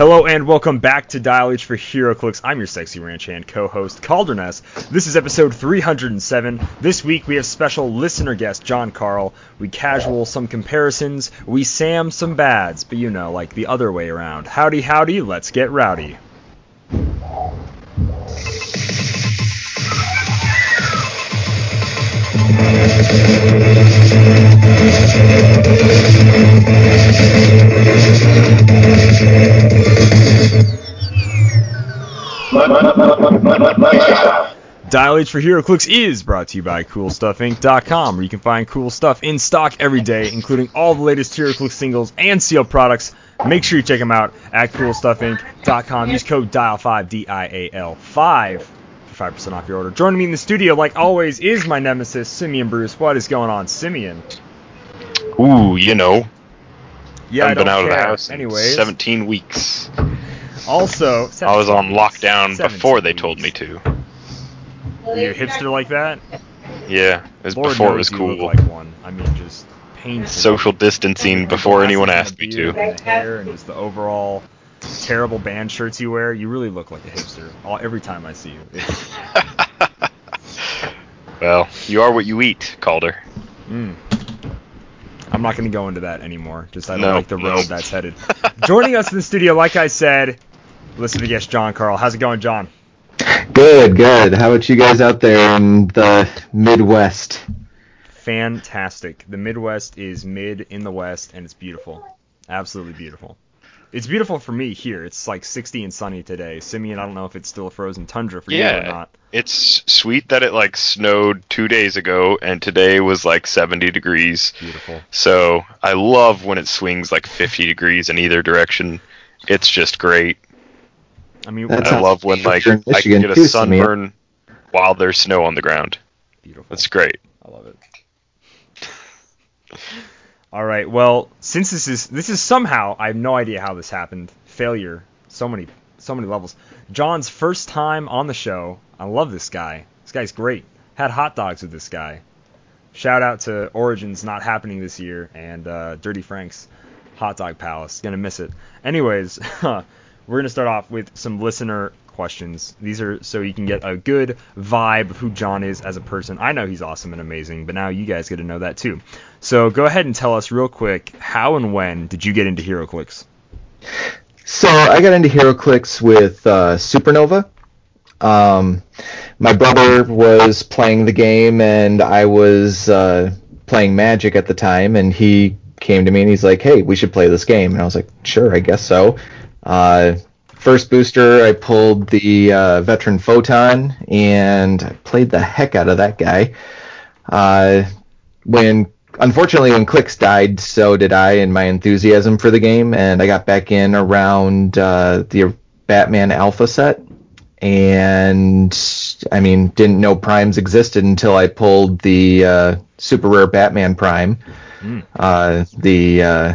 Hello and welcome back to Dial H for HeroClix. I'm your sexy ranch hand co-host Calderness. This is episode 307. This week we have special listener guest John Carl. We casual some comparisons, we Sam some bads, but you know, like the other way around. Howdy howdy, let's get rowdy. Dial H for HeroClix is brought to you by CoolStuffInc.com, where you can find cool stuff in stock every day, including all the latest HeroClix singles and sealed products. Make sure you check them out at CoolStuffInc.com. Use code DIAL5, D-I-A-L 5 for 5% off your order. Joining me in the studio, like always, is my nemesis, Simeon Bruce. What is going on, Simeon? Ooh, you know. Yeah, I've been out of the house in Anyways, 17 weeks. also, I was on lockdown before they told me to. Are you a hipster like that? Yeah, it was Lord before it was you cool. look like one. I mean, just painful. Social distancing before anyone asked me to. And hair and just the overall terrible band shirts you wear. You really look like a hipster. All, every time I see you. Well, you are what you eat, Calder. mm. I'm not going to go into that anymore. Just I don't No, like the no. road that's headed. Joining us in the studio, like I said, listen to guest John Carl. How's it going, John? Good, good. How about you guys out there in the Midwest? Fantastic. The Midwest is mid in the West, and it's beautiful. Absolutely beautiful. It's beautiful for me here. It's like 60 and sunny today. Simeon, I don't know if it's still a frozen tundra for you or not. It's sweet that it like snowed two days ago, and today was like 70 degrees. Beautiful. So I love when it swings like 50 degrees in either direction. It's just great. I mean, That I love when like here I can get a sunburn while there's snow on the ground. beautiful. That's great. I love it. All right. Well, since this is this is somehow I have no idea how this happened. Failure. So many so many levels. John's first time on the show. I love this guy. This guy's great. Had hot dogs with this guy. Shout out to Origins not happening this year and uh, Dirty Frank's Hot Dog Palace. Gonna miss it. Anyways, we're gonna start off with some listener questions. These are so you can get a good vibe of who John is as a person. I know he's awesome and amazing, but now you guys get to know that too. So go ahead and tell us real quick how and when did you get into HeroClix? So I got into HeroClix with uh, Supernova. Um, my brother was playing the game, and I was uh, playing Magic at the time, and he came to me and he's like, "Hey, we should play this game." And I was like, "Sure, I guess so." Uh, first booster, I pulled the uh, Veteran Photon, and played the heck out of that guy. Uh, when unfortunately when clicks died so did i and my enthusiasm for the game and i got back in around uh, the batman alpha set and i mean didn't know primes existed until i pulled the uh, super rare batman prime Mm. uh, the uh,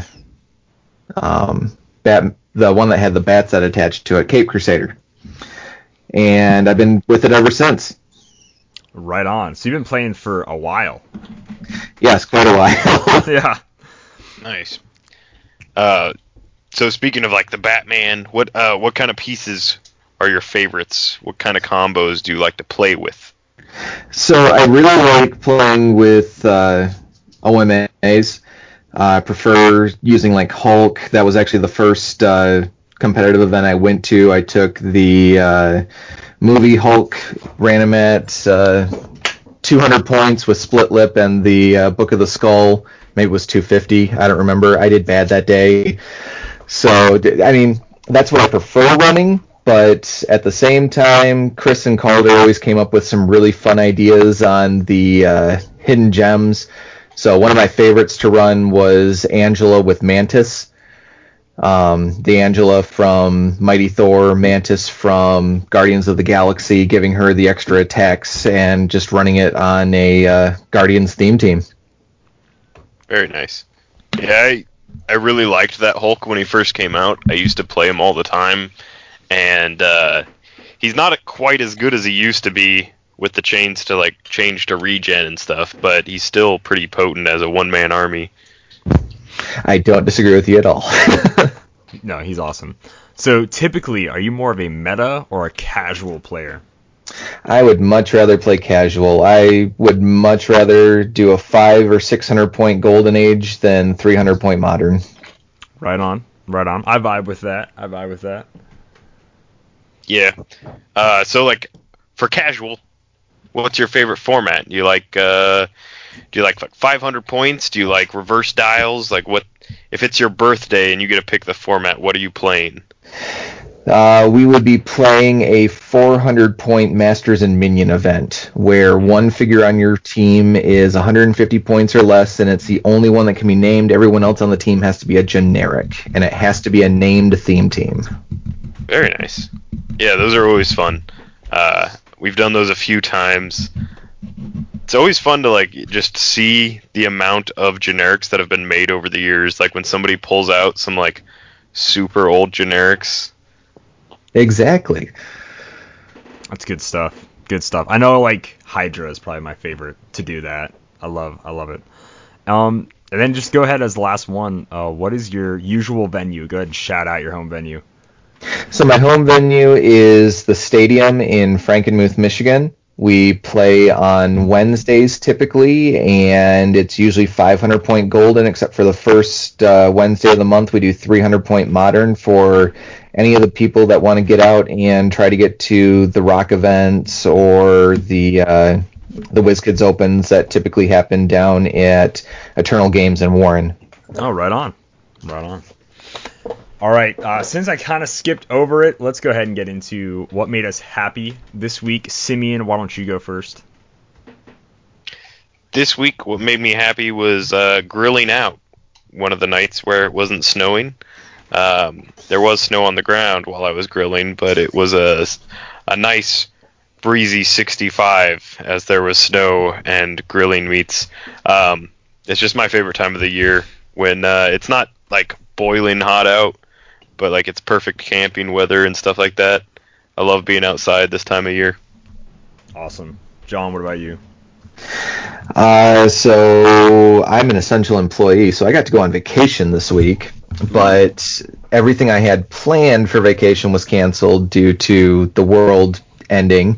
um, bat the one that had the bat set attached to it cape crusader and i've been with it ever since Right on. So you've been playing for a while. yes quite a while yeah. Nice. Uh, so speaking of like the Batman, what uh, what kind of pieces are your favorites? What kind of combos do you like to play with? So I really like playing with uh, OMAs. Uh, I prefer using like Hulk. That was actually the first uh, competitive event I went to. I took the uh, movie Hulk, ran him at uh, 200 points with Split Lip and the uh, Book of the Skull. Maybe it was 250. I don't remember. I did bad that day. So I mean, that's what I prefer running. But at the same time, Chris and Calder always came up with some really fun ideas on the uh, hidden gems. So one of my favorites to run was Angela with Mantis. Um, the Angela from Mighty Thor, Mantis from Guardians of the Galaxy, giving her the extra attacks and just running it on a uh, Guardians theme team. Very nice. Yeah, I, I really liked that Hulk when he first came out. I used to play him all the time, and uh, he's not quite as good as he used to be with the chains to like change to regen and stuff, but he's still pretty potent as a one man army. I don't disagree with you at all. No, he's awesome. So typically, are you more of a meta or a casual player? I would much rather play casual. I would much rather do a five or six hundred point golden age than three hundred point modern. Right on, right on. I vibe with that. I vibe with that. Yeah. Uh, so like for casual, what's your favorite format? Do you like uh, do you like like 500 points? Do you like reverse dials? Like what if it's your birthday and you get to pick the format? What are you playing? Uh, we would be playing a 400 point Masters and Minion event where one figure on your team is 150 points or less, and it's the only one that can be named. Everyone else on the team has to be a generic, and it has to be a named theme team. Very nice. Yeah, those are always fun. Uh, we've done those a few times. It's always fun to like just see the amount of generics that have been made over the years. Like when somebody pulls out some like super old generics Exactly. That's good stuff. Good stuff. I know like Hydra is probably my favorite to do that. I love I love it. Um and then just go ahead as the last one. Uh, what is your usual venue? Go ahead and shout out your home venue. So my home venue is the stadium in Frankenmuth, Michigan. We play on Wednesdays typically, and it's usually 500 point golden, except for the first uh, Wednesday of the month. We do 300 point modern for any of the people that want to get out and try to get to the rock events or the uh, the WizKids Opens that typically happen down at Eternal Games in Warren. Oh, right on, right on. All right, uh, since I kind of skipped over it, let's go ahead and get into what made us happy this week. Simeon, why don't you go first? This week, what made me happy was uh, grilling out one of the nights where it wasn't snowing. Um, there was snow on the ground while I was grilling, but it was a, a nice breezy 65 as there was snow and grilling meats. Um, it's just my favorite time of the year when uh, it's not like boiling hot out, but like it's perfect camping weather and stuff like that. I love being outside this time of year. Awesome. John, what about you? Uh, so I'm an essential employee, so I got to go on vacation this week, but everything I had planned for vacation was canceled due to the world ending.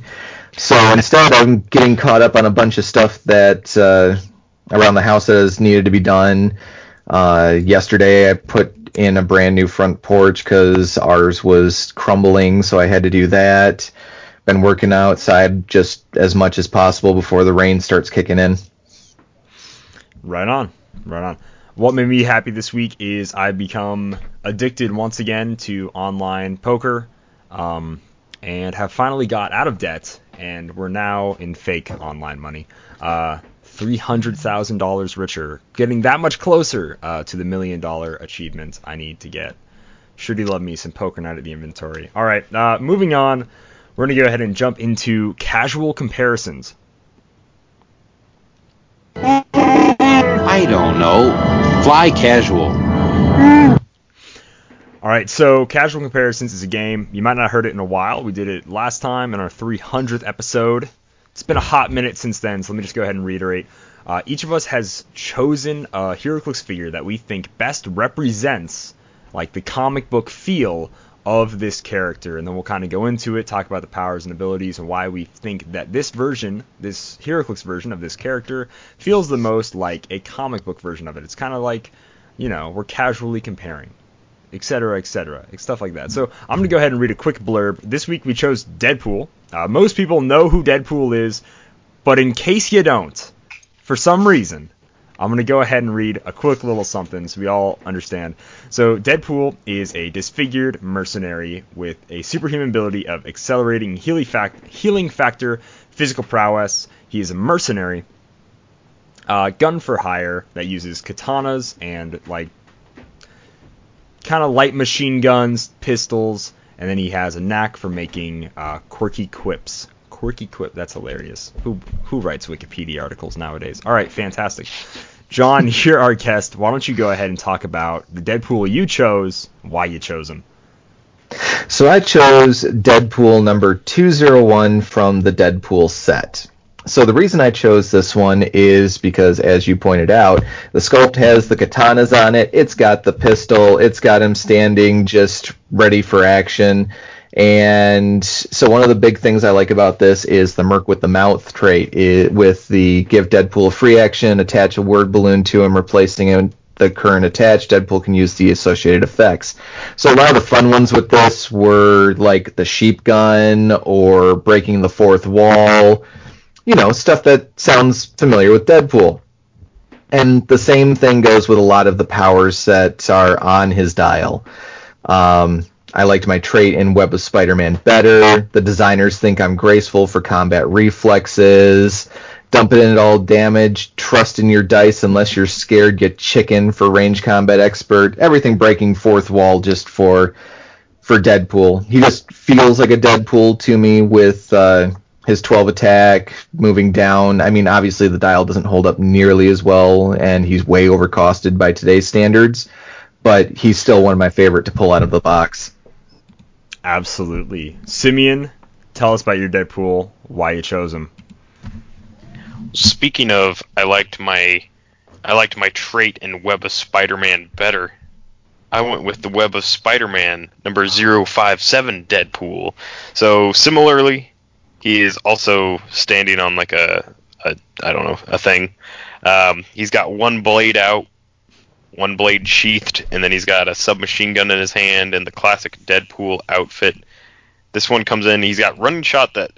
So instead, I'm getting caught up on a bunch of stuff that uh, around the house that has needed to be done. Uh, yesterday, I put in a brand new front porch because ours was crumbling, so I had to do that. Been working outside just as much as possible before the rain starts kicking in. Right on, right on. What made me happy this week is I've become addicted once again to online poker, um, and have finally got out of debt, and we're now in fake online money. Uh, $300,000 richer, getting that much closer uh, to the million dollar achievement I need to get. Should you love me some poker night at the inventory? All right, uh, moving on. We're going to go ahead and jump into casual comparisons. I don't know. Fly casual. All right, so Casual Comparisons is a game. You might not have heard it in a while. We did it last time in our 300th episode. It's been a hot minute since then, so let me just go ahead and reiterate. Uh, each of us has chosen a HeroClix figure that we think best represents like the comic book feel of this character, and then we'll kind of go into it, talk about the powers and abilities, and why we think that this version, this HeroClix version of this character, feels the most like a comic book version of it. It's kind of like, you know, we're casually comparing etc., etc., stuff like that. So I'm gonna go ahead and read a quick blurb. This week we chose Deadpool. Uh, most people know who Deadpool is, but in case you don't, for some reason, I'm gonna go ahead and read a quick little something so we all understand. So Deadpool is a disfigured mercenary with a superhuman ability of accelerating healing factor, physical prowess. He is a mercenary. Uh, gun for hire that uses katanas and like kind of light machine guns, pistols, and then he has a knack for making uh, quirky quips. Quirky quip, that's hilarious. Who who writes Wikipedia articles nowadays? All right, fantastic. John, you're our guest. Why don't you go ahead and talk about the Deadpool you chose, why you chose him? So I chose Deadpool number 201 from the Deadpool set. So the reason I chose this one is because, as you pointed out, the sculpt has the katanas on it. It's got the pistol. It's got him standing just ready for action. And so one of the big things I like about this is the Merc with the Mouth trait it, with the give Deadpool free action, attach a word balloon to him, replacing him the current attached, Deadpool can use the associated effects. So a lot of the fun ones with this were like the sheep gun or breaking the fourth wall, you know, stuff that sounds familiar with Deadpool. And the same thing goes with a lot of the powers that are on his dial. Um, I liked my trait in Web of Spider-Man better. The designers think I'm graceful for combat reflexes. Dump it in at all damage. Trust in your dice unless you're scared. Get chicken for range combat expert. Everything breaking fourth wall just for for Deadpool. He just feels like a Deadpool to me with uh, his 12 attack moving down. I mean, obviously the dial doesn't hold up nearly as well, and he's way overcosted by today's standards. But he's still one of my favorite to pull out of the box. Absolutely. Simeon, tell us about your Deadpool, why you chose him. Speaking of, I liked my I liked my trait in Web of Spider-Man better. I went with the Web of Spider-Man number 057 Deadpool. So similarly, he is also standing on like a, a I don't know, a thing. Um, he's got one blade out, one blade sheathed, and then he's got a submachine gun in his hand and the classic Deadpool outfit. This one comes in, he's got running shot that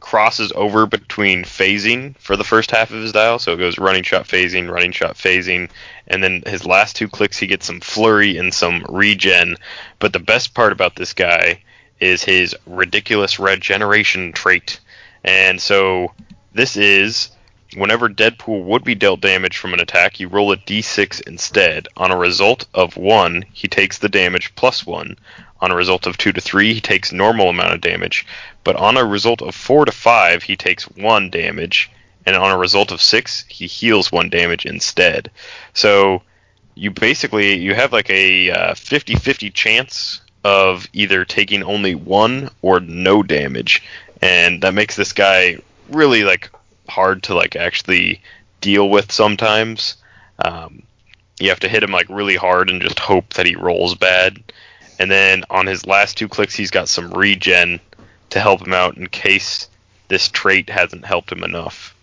crosses over between phasing for the first half of his dial, so it goes running shot phasing, running shot phasing, and then his last two clicks he gets some flurry and some regen. But the best part about this guy is his ridiculous regeneration trait. And so this is whenever Deadpool would be dealt damage from an attack, you roll a d6 instead. On a result of 1, he takes the damage plus 1. On a result of 2 to 3, he takes normal amount of damage. But on a result of 4 to 5, he takes 1 damage. And on a result of 6, he heals 1 damage instead. So you basically you have like a uh, 50-50 chance of either taking only 1 or no damage. And that makes this guy really like hard to like actually deal with sometimes. Um, you have to hit him like really hard and just hope that he rolls bad. And then on his last two clicks, he's got some regen to help him out in case this trait hasn't helped him enough.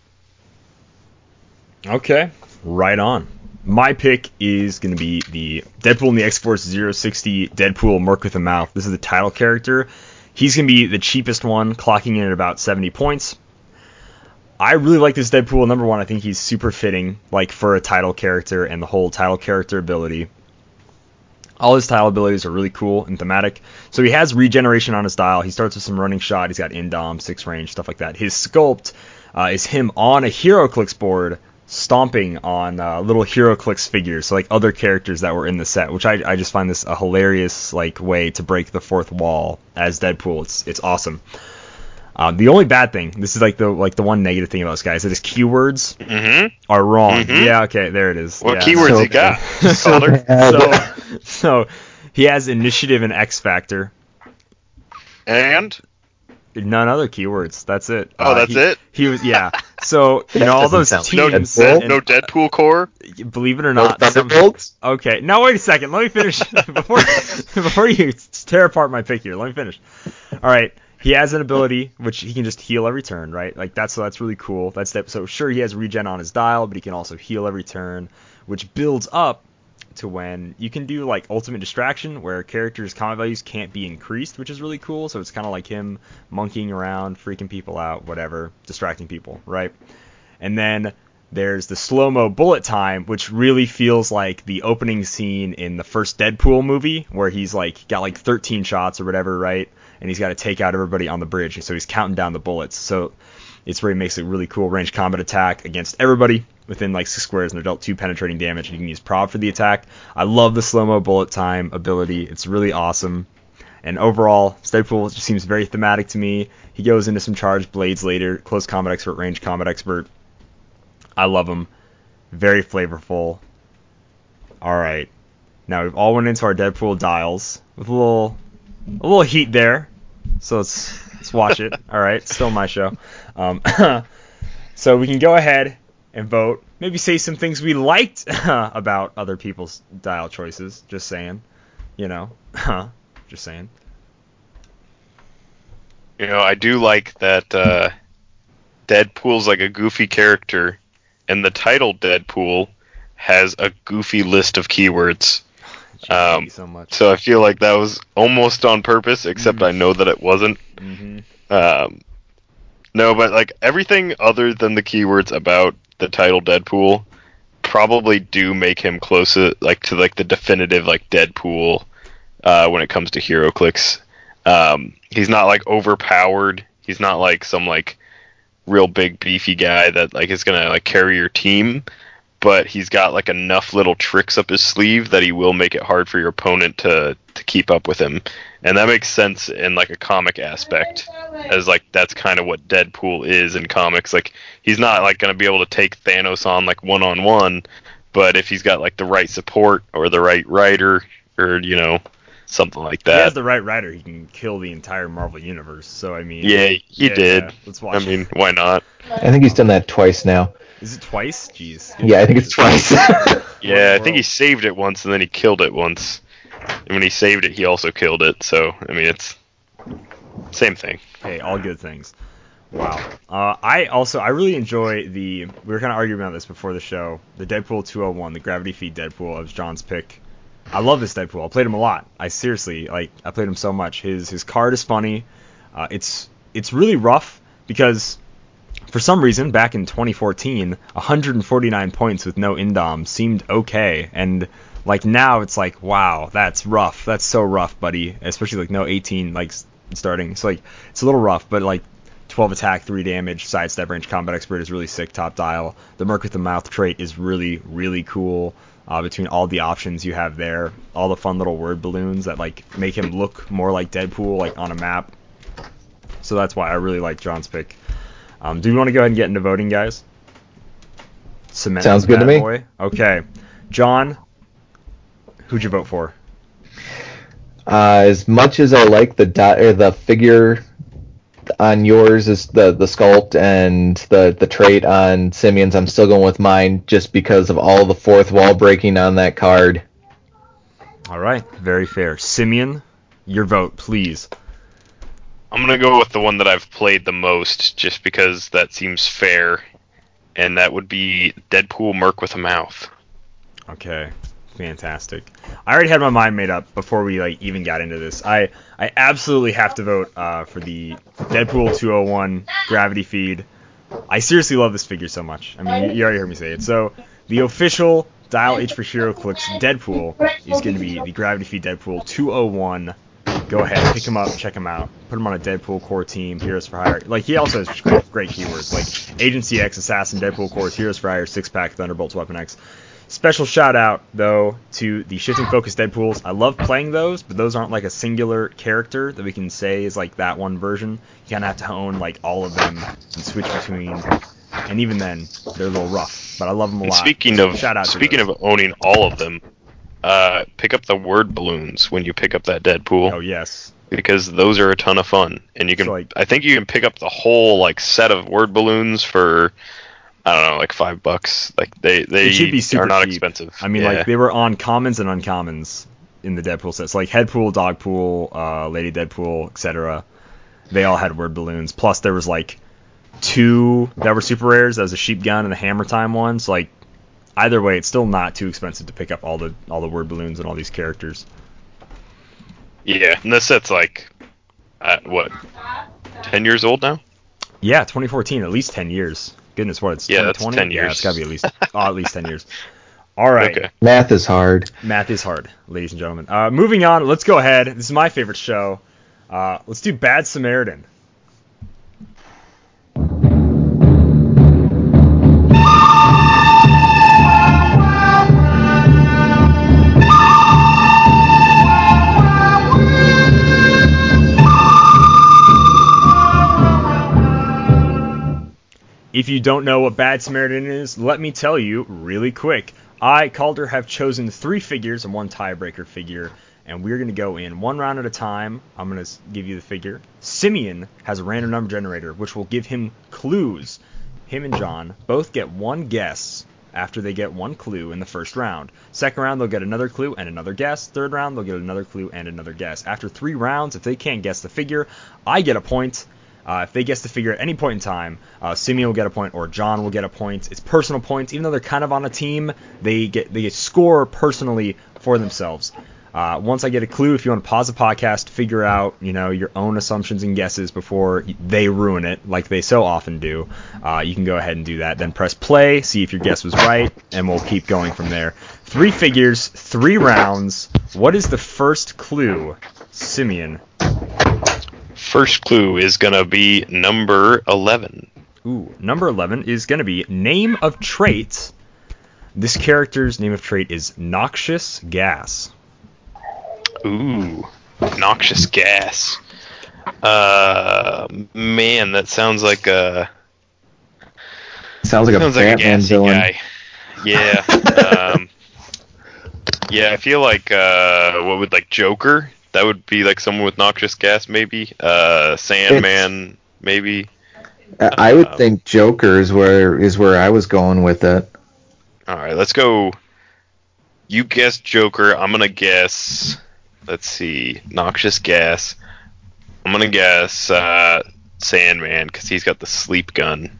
Okay, right on. My pick is going to be the Deadpool in the X Force 060 Deadpool Merc with a Mouth. This is the title character. He's going to be the cheapest one, clocking in at about 70 points. I really like this Deadpool. Number one, I think he's super fitting, like for a title character and the whole title character ability. All his title abilities are really cool and thematic. So he has regeneration on his dial. He starts with some running shot. He's got indom, six range, stuff like that. His sculpt uh, is him on a HeroClix board stomping on uh, little HeroClix figures, so like other characters that were in the set, which I, I just find this a hilarious like way to break the fourth wall as Deadpool. It's it's awesome. Um, the only bad thing, this is like the like the one negative thing about this guy, is that his keywords Mm-hmm. are wrong. Mhm. Yeah, okay, there it is. What yeah. keywords So he got? So So, so he has initiative and X Factor. And None other keywords. That's it. Oh, uh, that's he- it? He was yeah. So you know all those sound no, teams. Deadpool. and- no Deadpool core. believe it or No not, some- Thunderbolts? Okay, now wait a second. Let me finish before before you tear apart my pick here. Let me finish. All right, he has an ability which he can just heal every turn, right? Like that's so that's really cool. That's that. So sure, he has regen on his dial, but he can also heal every turn, which builds up to when you can do like ultimate distraction, where characters' combat values can't be increased, which is really cool. So it's kind of like him monkeying around, freaking people out, whatever, distracting people, right? And then there's the slow mo bullet time, which really feels like the opening scene in the first Deadpool movie, where he's like got like 13 shots or whatever, right? And he's got to take out everybody on the bridge, so he's counting down the bullets. So it's where he makes a really cool range combat attack against everybody within like six squares and they're dealt two penetrating damage. And you can use prob for the attack. I love the slow mo bullet time ability. It's really awesome. And overall, Deadpool just seems very thematic to me. He goes into some charged blades later, close combat expert, range combat expert. I love him. Very flavorful. All right. Now we've all went into our Deadpool dials with a little a little heat there. So let's let's watch it. All right, still my show. Um, So we can go ahead and vote. Maybe say some things we liked about other people's dial choices. Just saying. You know. Huh? Just saying. You know, I do like that uh, Deadpool's like a goofy character, and the title Deadpool has a goofy list of keywords. Jeez, Um, so much. So I feel like that was almost on purpose, except Mm. I know that it wasn't. hmm Um, no, but like everything other than the keywords about the title Deadpool probably do make him closer, like to like the definitive like Deadpool uh, when it comes to HeroClix. Um, he's not like overpowered. He's not like some like real big beefy guy that like is gonna like carry your team. But he's got like enough little tricks up his sleeve that he will make it hard for your opponent to to keep up with him, and that makes sense in like a comic aspect, as like that's kind of what Deadpool is in comics. Like he's not like gonna be able to take Thanos on like one on one, but if he's got like the right support or the right writer or you know something like If he has that. the right writer, he can kill the entire Marvel universe. So I mean, Yeah, he yeah, did. yeah, let's watch. I mean, why not? I think he's done that twice now. is it twice? Jeez. Yeah, I think it's twice. Yeah, I think he saved it once and then he killed it once. And when he saved it, he also killed it. So I mean, it's same thing. Hey, all good things. Wow. Uh, I also I really enjoy the we were kind of arguing about this before the show. The Deadpool 201, the Gravity Feed Deadpool, was John's pick. I love this Deadpool. I played him a lot. I seriously like I played him so much. His his card is funny. Uh, it's it's really rough because for some reason back in 2014, 149 points with no indom seemed okay, and like now it's like wow, that's rough. That's so rough, buddy. Especially like no 18 like starting. So like it's a little rough, but like 12 attack, 3 damage, sidestep range, combat expert is really sick. Top dial. The Merc with the mouth trait is really really cool. Uh, between all the options you have there, all the fun little word balloons that like make him look more like Deadpool like on a map. So that's why I really like John's pick. Um, do you want to go ahead and get into voting, guys? Simeon Sounds good to me. Boy. Okay, John, who'd you vote for? Uh, as much as I like the di- or the figure on yours is the the sculpt and the the trait on Simeon's, I'm still going with mine just because of all the fourth wall breaking on that card. All right, very fair. Simeon, your vote, please. I'm gonna go with the one that I've played the most, just because that seems fair, and that would be Deadpool Merc with a mouth. Okay, fantastic. I already had my mind made up before we like even got into this. I I absolutely have to vote uh, for the Deadpool 201 Gravity Feed. I seriously love this figure so much. I mean, you, you already heard me say it. So the official Dial H for HeroClix Deadpool is going to be the Gravity Feed Deadpool 201. Go ahead, pick him up, check him out. Put him on a Deadpool core team, Heroes for Hire. Like he also has great, great keywords like Agency X, Assassin, Deadpool Core, Heroes for Hire, Six Pack, Thunderbolts, Weapon X. Special shout out though to the shifting focus Deadpools. I love playing those, but those aren't like a singular character that we can say is like that one version. You kind of have to own like all of them and switch between. And even then, they're a little rough, but I love them a And lot. speaking of shout out. speaking of owning all of them, uh, pick up the word balloons when you pick up that Deadpool. oh yes, because those are a ton of fun and you can So, like- i think you can pick up the whole like set of word balloons for i don't know like five bucks like they they should be super are not cheap. expensive I mean, Yeah. like they were on commons and uncommons in the Deadpool sets, like Headpool, Dogpool, uh, Lady Deadpool, etc. They all had word balloons. Plus, there was like two that were super rares. That was a sheep gun and a hammer time one. So like, either way, it's still not too expensive to pick up all the all the word balloons and all these characters. yeah and this set's like uh, what 10 years old now Yeah, 2014, at least 10 years. Goodness, what it's Yeah, that's 2020? 10 Yeah, years. it's gotta be at least oh, at least 10 years. All right. okay Math is hard. Math is hard, ladies and gentlemen. Uh, moving on, let's go ahead. This is my favorite show. Uh, let's do Bad Samaritan. If you don't know what Bad Samaritan is, let me tell you really quick. I, Calder, have chosen three figures and one tiebreaker figure, and we're going to go in one round at a time. I'm going to give you the figure. Simeon has a random number generator, which will give him clues him and John, both get one guess after they get one clue in the first round. Second round, they'll get another clue and another guess. Third round, they'll get another clue and another guess. After three rounds, if they can't guess the figure, I get a point. Uh, if they guess the figure at any point in time, uh, Simeon will get a point or John will get a point. It's personal points, even though they're kind of on a team. They get they score personally for themselves. Uh, once I get a clue, if you want to pause the podcast, figure out you know your own assumptions and guesses before they ruin it, like they so often do, uh, you can go ahead and do that. Then press play, see if your guess was right, and we'll keep going from there. Three figures, three rounds. What is the first clue, Simeon? First clue is gonna be number eleven. Ooh, number 11 is going to be name of trait. This character's name of trait is noxious gas. Ooh, noxious gas. Uh, man, that sounds like a Sounds like a sounds like a Batman gassy villain. guy. Yeah. um, yeah, I feel like uh, what would like Joker? That would be like someone with noxious gas, maybe. Uh, Sandman, maybe. I I would Um, think Joker is where is where I was going with it. All right, let's go. You guess Joker. I'm gonna guess. Let's see, noxious gas. I'm gonna guess uh, Sandman because he's got the sleep gun.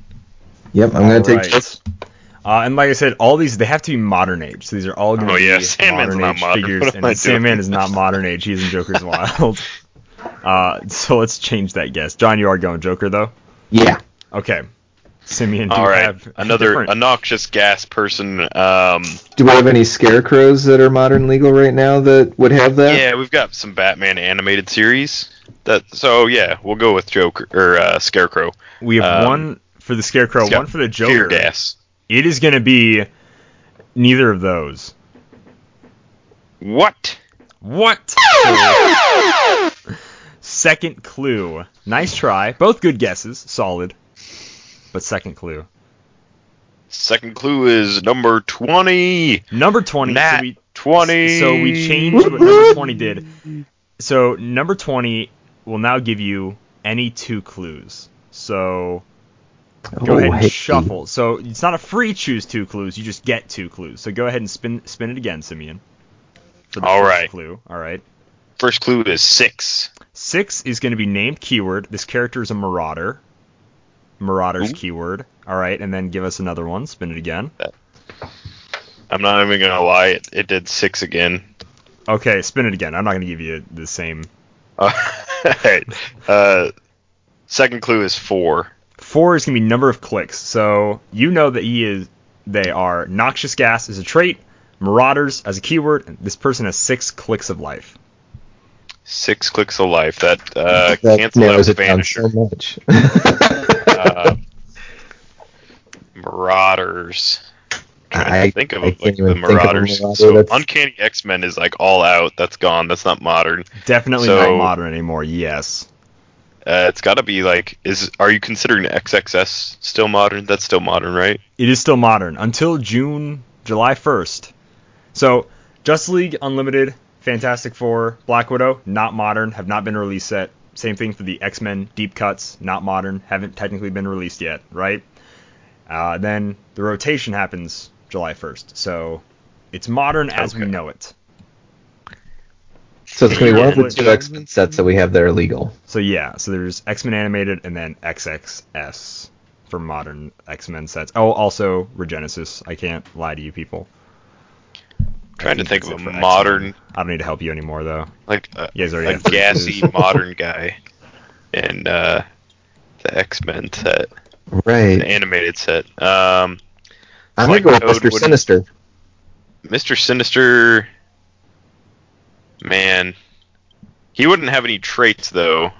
Yep, I'm gonna take. Alright. Uh, and like I said, all these they have to be modern age. So these are all going to Oh, be yeah, Sandman's modern not age modern. figures, and I Sandman is not modern age. He's in Joker's Wild. Uh, so let's change that guess. John, you are going Joker though. Yeah. Okay. Simeon, do All have another different- a noxious gas person. Um, Do we have any scarecrows that are modern legal right now that would have that? yeah, we've got some Batman animated series. That so yeah, we'll go with Joker or uh, Scarecrow. We have um, one for the Scarecrow, one for the Fear Joker. gas. It is going to be neither of those. What? What? second clue. Nice try. Both good guesses. Solid. But second clue. Second clue is number twenty. Number 20. Nat so we, 20. So we changed what number 20 did. So number 20 will now give you any two clues. So go Oh, ahead and hey. shuffle. So it's not a free choose two clues. You just get two clues. So go ahead and spin spin it again, Simeon. For the All first right. clue. All right. First clue is six. Six is going to be named keyword. This character is a marauder. Marauder's Ooh. keyword. All right, and then give us another one. Spin it again. I'm not even gonna lie, it, it did six again. Okay, spin it again. I'm not going to give you the same. Uh, alright. Uh, second clue is four. Four is going to be number of clicks. So you know that he is. They are noxious gas as a trait, marauders as a keyword. And this person has six clicks of life. Six clicks of life. That uh, that cancel out narrows it down Vanisher. so much. Uh, Marauders. Trying I- think of I like the even of Marauders. Marauder so that's- Uncanny X Men is like all out. That's gone. That's not modern. Definitely So- not modern anymore. Yes. Uh, it's got to be like is are you considering XXS still modern? That's still modern, right? It is still modern until June, July 1st. So, Justice League Unlimited, Fantastic Four, Black Widow, not modern, have not been released yet. Same thing for the X Men Deep Cuts, not modern, haven't technically been released yet, right? Uh, then the rotation happens July 1st. So, it's modern as we know it. So it's gonna be one of the two X Men sets that we have that are legal. So, yeah, so there's X Men Animated and then XXS for modern X Men sets. Oh, also Regenesis. I can't lie to you people. trying to think think of it a for modern, I don't need to help you anymore, though. like a, You guys already a have gassy modern guy in uh, the X Men set, Right. the animated set. Um, I'm gonna go with Mister wouldn't- Sinister. Mr. Sinister, man, he wouldn't have any traits though,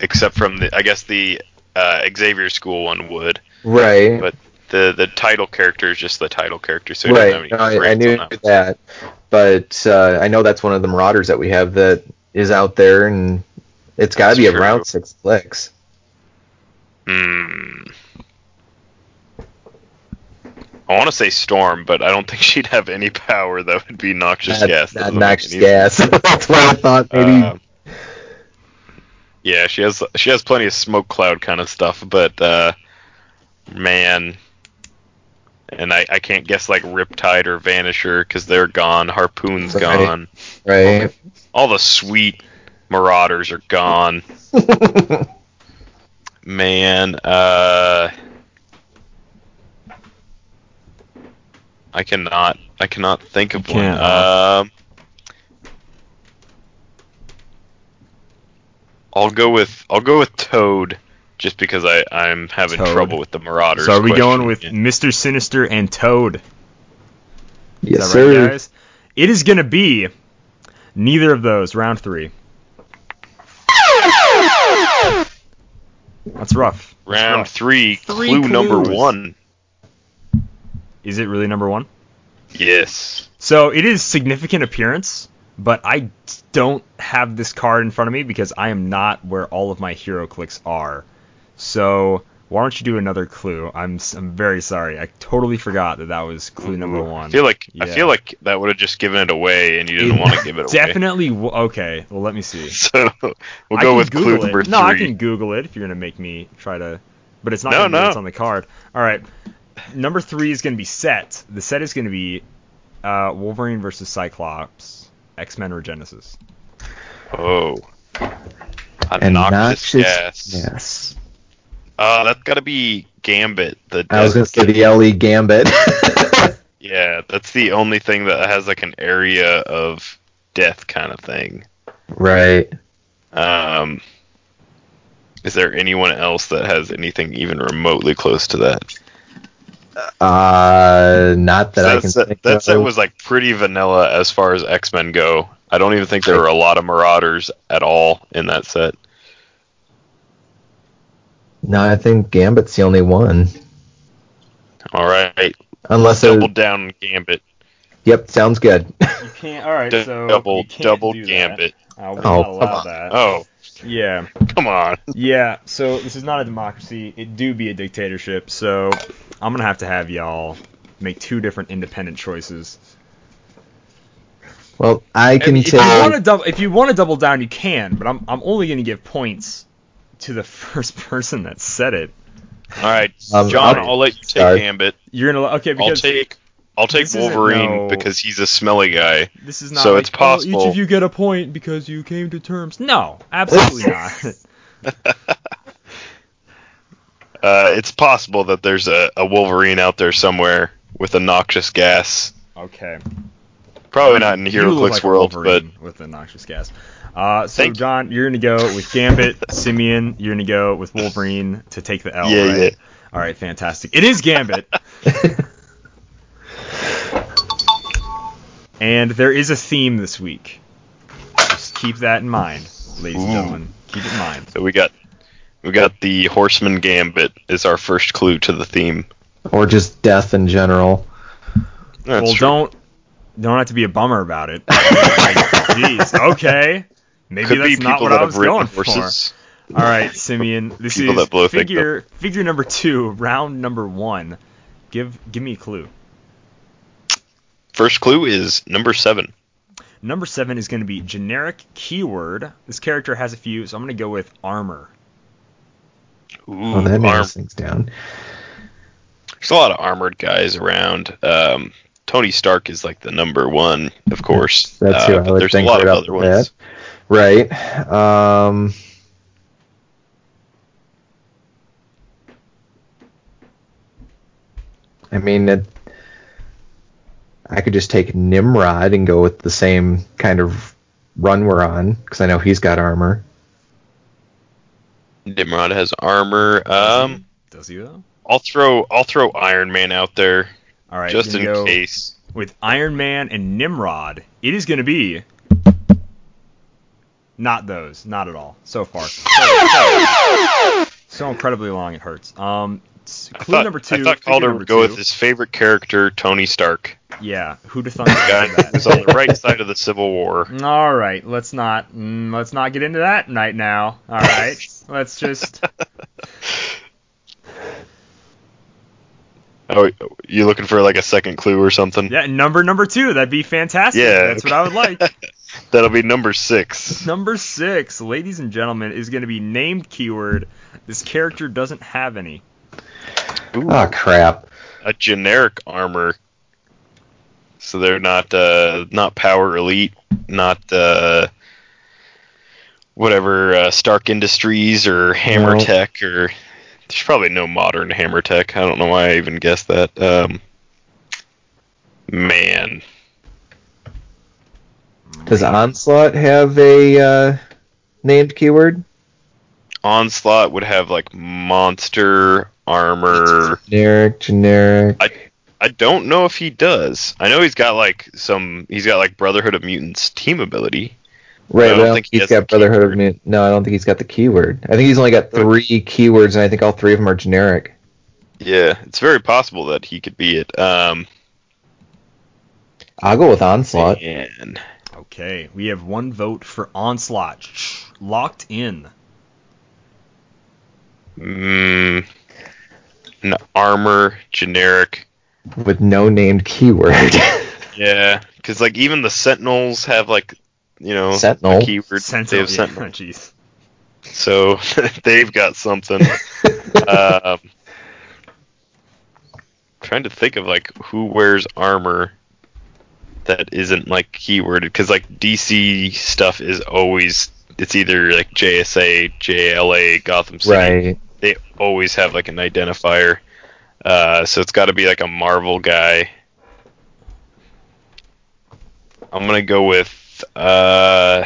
except from the I guess the uh, Xavier School one would, Right. but the the title character is just the title character, so he doesn't have right. any No, I, I knew on that. that, but uh, I know that's one of the Marauders that we have that is out there, and it's got to be true. around six clicks. Hmm. I want to say Storm, but I don't think she'd have any power that would be noxious That, gas. that noxious gas. that's what I thought. Maybe. Um, yeah, she has she has plenty of smoke cloud kind of stuff, but uh, Man. And I, I can't guess like Riptide or Vanisher because they're gone. Harpoon's Right. gone. Right. All the sweet Marauders are gone. Man, uh, I cannot. I cannot think of You one. can't, huh? Um, I'll go with I'll go with Toad, just because I I'm having Toad. trouble with the Marauders. So are we question going with again. Mr. Sinister and Toad? Is yes, that right, sir. guys? It is gonna be neither of those. Round three. That's rough. That's round rough. three? Three clue number one. Is it really number one? Yes. So it is significant appearance, but I don't have this card in front of me because I am not where all of my HeroClix are. So why don't you do another clue? I'm I'm very sorry. I totally forgot that that was clue number one. I feel like I feel like that would have just given it away, and you didn't want to give it away. Definitely. W- okay. Well, let me see. So we'll go with Google clue number it. three. No, I can Google it if you're gonna make me try to. But it's not No, no. what's on the card. All right. Number three is gonna be set. The set is gonna be uh, Wolverine versus Cyclops, X Men Regenesis. Oh. A And noxious noxious gas. Yes. Uh, that's got to be Gambit. The I was gonna say the LE Gambit. Yeah, that's the only thing that has like an area of death kind of thing. right. Um, is there anyone else that has anything even remotely close to that? Uh, not that I that can set, think that of. set was like pretty vanilla as far as X Men go. I don't even think there were a lot of Marauders at all in that set. No, I think Gambit's the only one. All right, Unless double it, down Gambit. Yep, sounds good. You can't. All right. D- So double you can't double do that. Gambit. Uh, we're Oh, not come on. that. Oh, Yeah. come on. Yeah. So this is not a democracy. It do be a dictatorship. So I'm gonna have to have y'all make two different independent choices. Well, I I can mean, if you want to double, if you want to double down, you can. But I'm I'm only gonna give points to the first person that said it. All right, Um, John, I'll- I'll let you take Sorry. Gambit. You're gonna okay I'll because take I'll take Wolverine no- because he's a smelly guy. this is not. so like, it's "Oh, possible- each of you get a point because you came to terms. No, absolutely not. Uh, it's possible that there's a, a Wolverine out there somewhere with a noxious gas. Okay. Probably not in HeroClix like a world, but with the noxious gas. Uh, so. John, you're gonna go with Gambit, Simeon. You're gonna go with Wolverine to take the L. Yeah, right? yeah. All right, fantastic. It is Gambit, and there is a theme this week. Just keep that in mind, ladies and gentlemen. Keep it in mind. so we got we got the Horseman Gambit is our first clue to the theme. or just death in general. That's well, true. don't don't have to be a bummer about it. Like, Jeez. Okay. Maybe Could that's be not people what that I was have ridden for. horses. All right, Simeon. This People is that blow figure figure number two, round number one. Give give me a clue. First clue is number seven. Number seven is going to be generic keyword. This character has a few, so I'm going to go with armor. Ooh, Oh, that arm- narrows things down. There's a lot of armored guys around. Um, Tony Stark is like the number one, of course. That's who uh, I would there's think a lot right of other ones. bat. Right. Um, I mean, it, I could just take Nimrod and go with the same kind of run we're on because I know he's got armor. Nimrod has armor. Does Um, he? Does he though? I'll throw I'll throw Iron Man out there All right, just in go case. with Iron Man and Nimrod. It is going to be not those, not at all. So far, so, so, so incredibly long it hurts. Um, clue thought, number two. I thought Calder would go two. with his favorite character, Tony Stark, Yeah, who'd have thought the guy that? who's on the right side of the Civil War. All right, let's not mm, let's not get into that right now. All right, let's just Oh, you looking for like a second clue or something? yeah number number two. That'd be fantastic. Yeah. that's what I would like. That'll be number six. number six, ladies and gentlemen, is going to be named keyword. This character doesn't have any. Ooh, Oh crap. a generic armor. So they're not uh, not power elite, not uh, whatever uh, Stark Industries or Hammer No. Tech or there's probably no modern Hammer Tech. I don't know why I even guessed that. Um, man, Does Onslaught have a uh, named keyword? Onslaught would have like monster armor. Generic, generic. I don't know if he does. I know he's got like some. He's got like Brotherhood of Mutants team ability. Right, I but don't I don't think think he's got Brotherhood of keyword. Mut- No, I don't think he's got the keyword. I think he's only got three keywords, and I think all three of them are generic. Yeah, it's very possible that he could be it. Um, I'll go with Onslaught. man. Okay, we have one vote for Onslaught. Locked in. Mm, an armor generic. with no named keyword. Yeah, because like even the Sentinels have like you know Sentinel. a keyword. Sentinel. They have yeah, Sentinel, Jeez. so they've got something. um, trying to think of like who wears armor that isn't like keyworded because like DC stuff is always it's either like JSA, JLA, Gotham City. right. They always have like an identifier. Uh, so it's got to be like a Marvel guy. I'm gonna go with uh,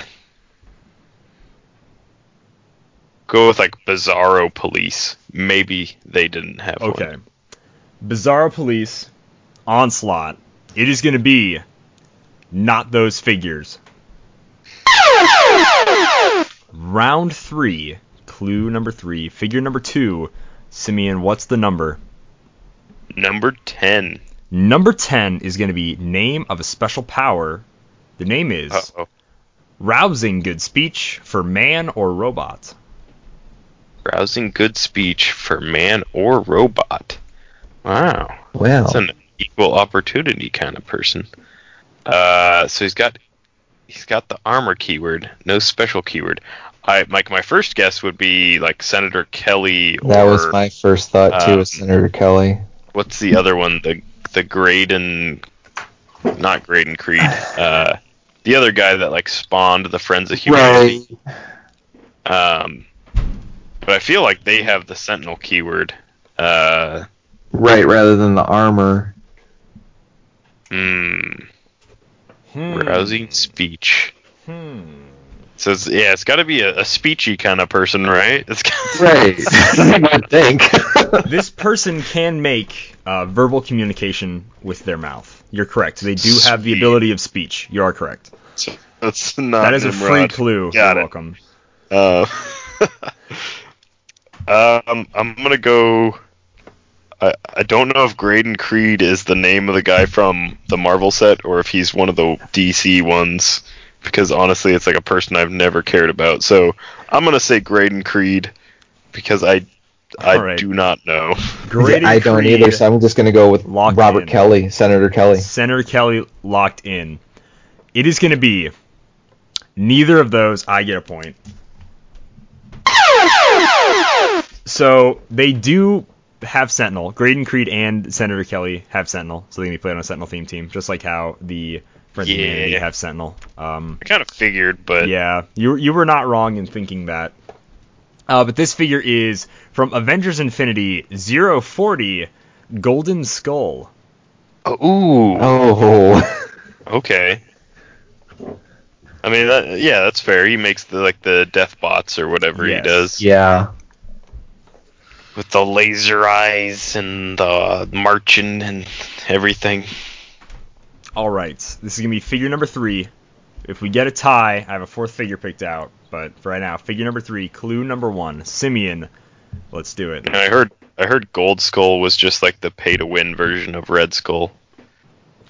go with like Bizarro Police. Maybe they didn't have one. Okay. Bizarro Police, Onslaught. It is going to be not those figures. Round three, clue number three, figure number two. Simeon, what's the number? Number ten. Number 10 is going to be name of a special power. The name is Uh-oh. rousing good speech for man or robot. Rousing good speech for man or robot. Wow. Well, That's an equal opportunity kind of person. Uh, so he's got he's got the armor keyword, no special keyword. I like my first guess would be like Senator Kelly or that was my first thought too, um, Senator Kelly. what's the other one? The the Graydon, not Graydon Creed. Uh, the other guy that like spawned the Friends of Humanity. Right. Um, but I feel like they have the Sentinel keyword. Uh, Right, rather than the armor. hmm. Hmm. Rousing speech. Hmm. So it's, yeah, it's got to be a, a speechy kind of person, right? It's Right. I think. This person can make uh, verbal communication with their mouth. You're correct. They do have the ability of speech. You are correct. That's not. That is a free clue. Got You're it. welcome. Uh, um, I'm gonna go. I, I don't know if Graydon Creed is the name of the guy from the Marvel set or if he's one of the DC ones. Because honestly, it's like a person I've never cared about. So I'm gonna say Graydon Creed because I I All right. do not know. Graydon I don't Creed, either, so I'm just going to go with Locked Robert in. Kelly, Senator Kelly. Senator Kelly locked in. It is going to be neither of those. I get a point. So they do have Sentinel. Graydon Creed and Senator Kelly have Sentinel, so they can be played on a Sentinel theme team, just like how the Friends of Yeah. Humanity have Sentinel. Um, I kind of figured, but yeah, you you were not wrong in thinking that. Uh, but this figure is from Avengers Infinity 040 Golden Skull. oh, ooh, Oh. okay. I mean, that, yeah, that's fair. He makes the like the death bots or whatever Yes. he does. yeah. with the laser eyes and the marching and everything. All right, this is gonna be figure number three. If we get a tie, I have a fourth figure picked out. But for right now, figure number three, clue number one, Simeon. Let's do it. And I heard I heard Gold Skull was just like the pay to win version of Red Skull.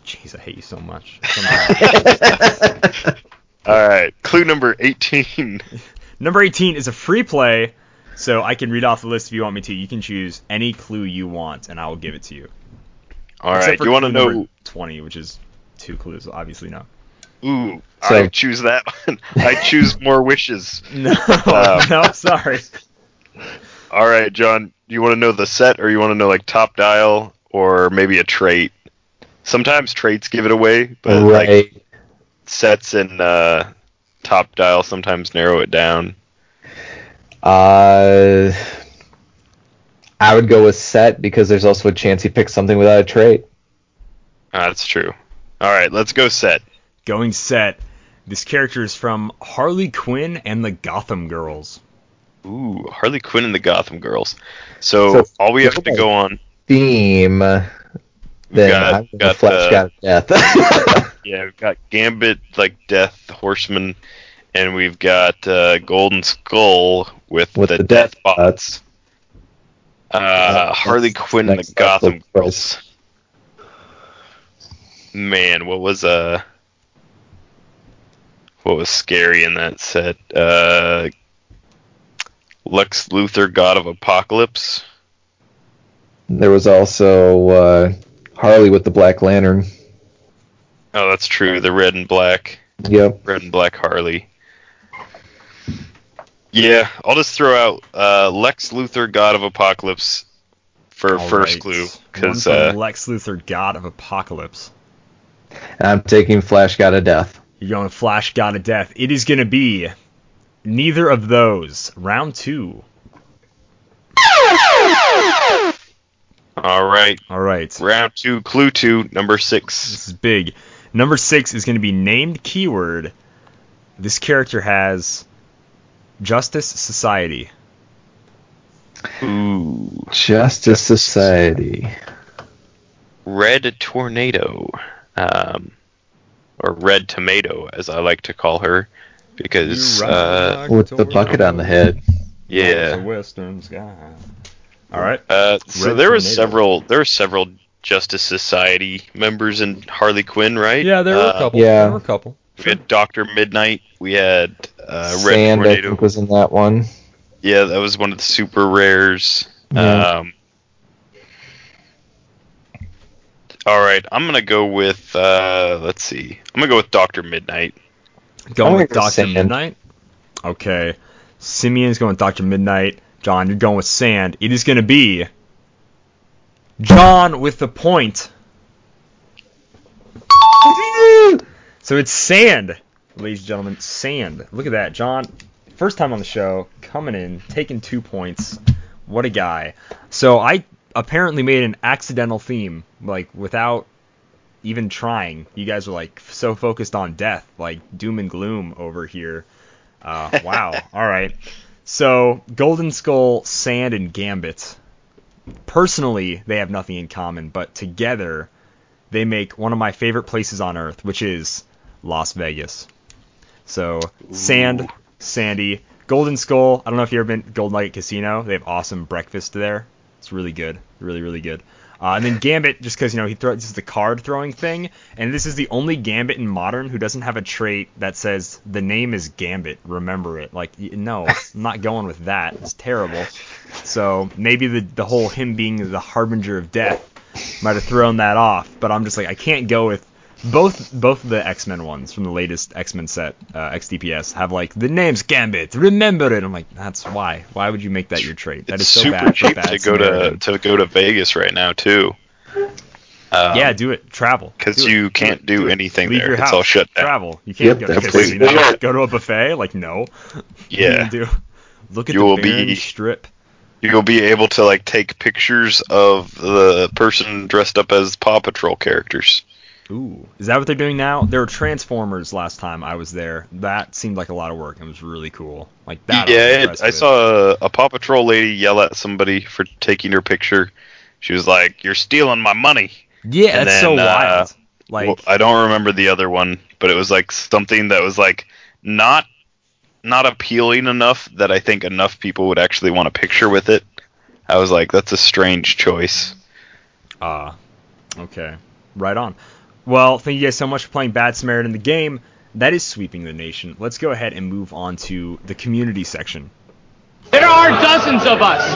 Jeez, I hate you so much. All right, clue number 18. number 18 is a free play, so I can read off the list if you want me to. You can choose any clue you want, and I will give it to you. All Except right, for you want to know? number 20, which is two clues, obviously not. Ooh, So- I choose that one. I choose more wishes. No, Um, no, sorry. All right, John, you want to know the set, or you want to know like top dial, or maybe a trait? Sometimes traits give it away, but like sets and uh, top dial sometimes narrow it down. Uh, I would go with set because there's also a chance he picks something without a trait. Ah, that's true. All right, let's go set. Going set. This character is from Harley Quinn and the Gotham Girls. Ooh, Harley Quinn and the Gotham Girls. So, So, all we have to go on. Theme. Then got- I'm got, flash uh, God death. Yeah, we've got Gambit, like Death Horseman, and we've got uh, Golden Skull with, With the, the Death Death Bots. Uh, Yeah, Harley Quinn and the Gotham. Girls. Man, what was uh, what was scary in that set? Uh, Lex Luthor, God of Apocalypse. there was also uh, Harley with the Black Lantern. Oh, that's true. The red and black. Yep. red and black Harley. Yeah, I'll just throw out uh, Lex Luthor, God of Apocalypse, for All first right. clue because uh, Lex Luthor, God of Apocalypse. I'm taking Flash God of Death. You're going Flash, God of Death. It is going to be neither of those. Round two. all right, All right. round two, clue two, number six. This is big. Number six is going to be named keyword. This character has Justice Society. Ooh, Justice Society. Red Tornado, um, or Red Tomato, as I like to call her, because You uh, With the bucket on the head. yeah. western sky. All right. Uh, so Red there was several. There were several Justice Society members in Harley Quinn, right? Yeah, there were a Uh, couple. yeah. There were a couple. We had Doctor Midnight. We had uh, Red Sand, I think, was in that one. Yeah, that was one of the super rares. Yeah. Um, all right, I'm gonna go with. Uh, let's see. I'm gonna go with Doctor Midnight. Going with Doctor Sand. Midnight. Okay. Simeon's going with Doctor Midnight. John, you're going with Sand. It is going to be John with the point. So it's Sand, ladies and gentlemen. Sand. Look at that, John. First time on the show, coming in, taking two points. What a guy. So I apparently made an accidental theme, like without even trying. You guys are like so focused on death, like doom and gloom over here. Uh, wow. All right. So Golden Skull, Sand, and Gambit. Personally, they have nothing in common, but together they make one of my favorite places on earth, which is Las Vegas. So Sand, Sandy, Golden Skull. I don't know if you've ever been to Golden Nugget Casino. They have awesome breakfast there. It's really good, really really good. Uh, and then Gambit, just because you know he throws this is the card throwing thing, and this is the only Gambit in Modern who doesn't have a trait that says the name is Gambit. Remember it. Like no, I'm not going with that. It's terrible. So maybe the the whole him being the harbinger of death might have thrown that off. But I'm just like I can't go with both both of the X Men ones from the latest X Men set, uh, XDPS, have like the name's Gambit. Remember it. I'm like that's why. Why would you make that your trait? That it's is so super bad for cheap bad to go to Samaritan. to go to Vegas right now too. Um, yeah, do it. Travel. because Do it. you can't it. do anything Leave there. your It's house. all shut down. Travel. You can't Yep, go to that's a casino. Go to a buffet. Like no. What you Yeah, do? Look at You the will be- Strip. you'll be able to like take pictures of the person dressed up as Paw Patrol characters. Ooh, is that what they're doing now? There were Transformers last time I was there. That seemed like a lot of work. It was really cool. Like that. I yeah, it, I saw a, a Paw Patrol lady yell at somebody for taking her picture. She was like, "You're stealing my money." Yeah, and that's so then, uh, wild. Like well, I don't remember the other one, but it was like something that was like not not appealing enough that I think enough people would actually want a picture with it. I was like, that's a strange choice. Ah, okay. Right on. Well, thank you guys so much for playing Bad Samaritan, the game that is sweeping the nation. Let's go ahead and move on to the community section. There are dozens of us.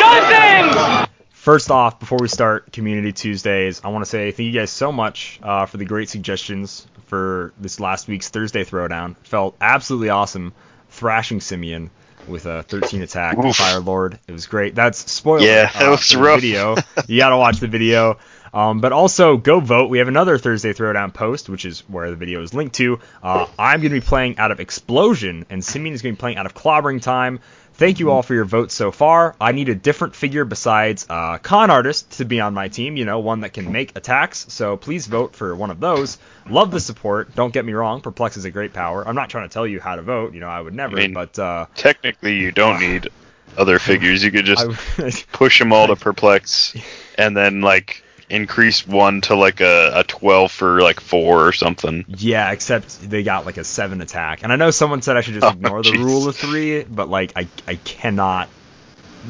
Dozens! First off, before we start Community Tuesdays, I want to say thank you guys so much uh, for the great suggestions for this last week's Thursday Throwdown. Felt absolutely awesome thrashing Simeon. with a 13 attack Oof. Fire Lord. It was great. That's spoiler. Yeah, that uh, was rough. Video. You gotta watch the video. Um, but also go vote. We have another Thursday Throwdown post, which is where the video is linked to. Uh, I'm gonna be playing out of Explosion, and Simeon is gonna be playing out of Clobbering Time. Thank you all for your votes so far. I need a different figure besides uh, Con Artist to be on my team, you know, one that can make attacks. So please vote for one of those. Love the support. Don't get me wrong, Perplex is a great power. I'm not trying to tell you how to vote, you know, I would never, I mean, but uh, Technically, you don't need other figures. You could just I, push them all to perplex, and then like increase one to like a, a twelve for like four or something. yeah, except they got like a seven attack, and I know someone said I should just Oh, ignore the rule of three, but like I I cannot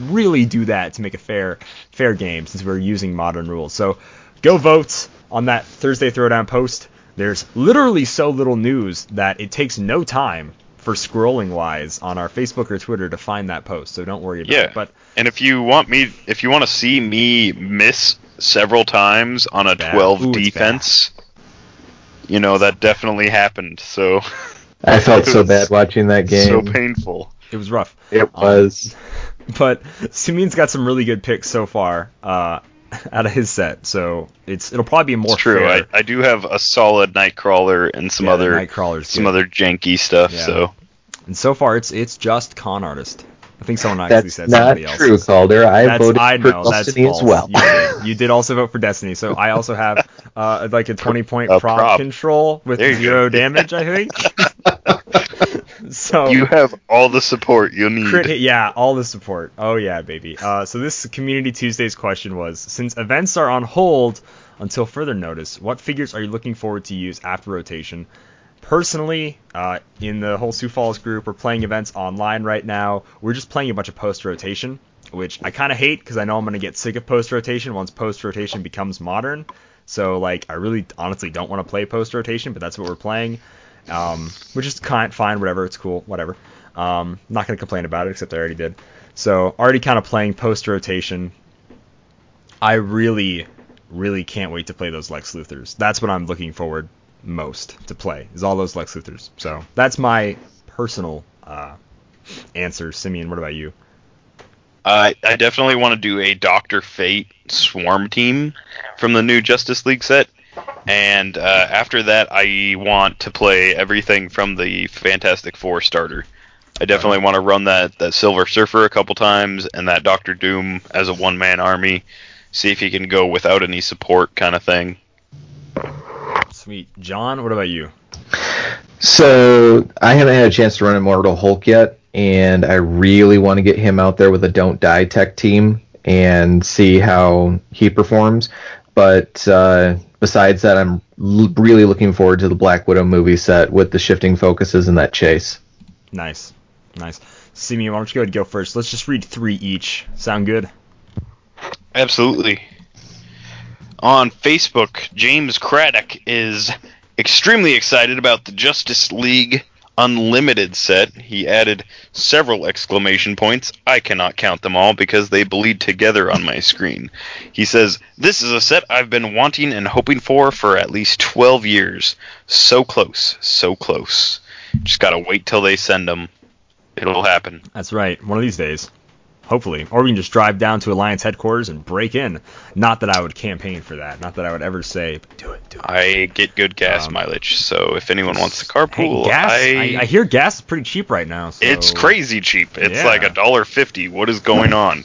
really do that to make a fair fair game since we're using modern rules. So go vote on that Thursday Throwdown post. There's literally so little news that it takes no time for scrolling wise on our Facebook or Twitter to find that post. So don't worry about Yeah. it. But And if you want me, if you want to see me miss several times on a Bad. twelve Ooh, defense, you know that definitely happened. So I felt so bad watching that game. so painful. it was rough. it was. but Simeon's got some really good picks so far uh, out of his set, so it's it'll probably be more It's true. fair. I, I do have a solid Nightcrawler and some Yeah, other Nightcrawler's some good. other janky stuff. Yeah. So and so far it's it's just con artist. I think someone actually That's said not somebody else. That's true, Calder. I That's, voted I for know that's Destiny as well. You did. You did also vote for Destiny, so I also have uh, like a 20 point A prop, prop. control with zero go. damage, I think. so you have all the support you need. Crit yeah, all the support. Oh yeah, baby. Uh, so this Community Tuesday's question was: Since events are on hold until further notice, what figures are you looking forward to use after rotation? Personally, uh, in the whole Sioux Falls group, we're playing events online right now. We're just playing a bunch of post rotation, which I kind of hate because I know I'm gonna get sick of post rotation once post rotation becomes modern. So like, I really honestly don't want to play post rotation, but that's what we're playing um, which is kind fine, whatever. It's cool, whatever. Um, not gonna complain about it, except I already did. So already kind of playing post rotation. I really, really can't wait to play those Lex Luthors. That's what I'm looking forward most to play. Is all those Lex Luthors. So that's my personal uh, answer. Simeon, what about you? I I definitely want to do a Doctor Fate Swarm team from the new Justice League set, and uh, after that, I want to play everything from the Fantastic Four starter. I definitely want to run that that Silver Surfer a couple times and that Doctor Doom as a one man army. See if he can go without any support, kind of thing. Sweet, John. What about you? So I haven't had a chance to run Immortal Hulk yet, and I really want to get him out there with a Don't Die Tech team and see how he performs. But uh, besides that, I'm l- really looking forward to the Black Widow movie set with the shifting focuses and that chase. Nice, nice. Simeon, why don't you go ahead and go first? Let's just read three each. Sound good? Absolutely. On Facebook, James Craddock is extremely excited about the Justice League Unlimited set. He added several exclamation points. I cannot count them all because they bleed together on my screen. He says, This is a set I've been wanting and hoping for for at least 12 years. So close, so close. Just gotta wait till they send them. It'll happen. That's right. One of these days. Hopefully. Or we can just drive down to Alliance headquarters and break in. Not that I would campaign for that. Not that I would ever say, do it, do it. I get good gas Um, mileage, so if anyone wants to Hey, carpool, gas. I, I, I hear gas is pretty cheap right now. So, it's crazy cheap. It's Yeah. like a dollar fifty. What is going on?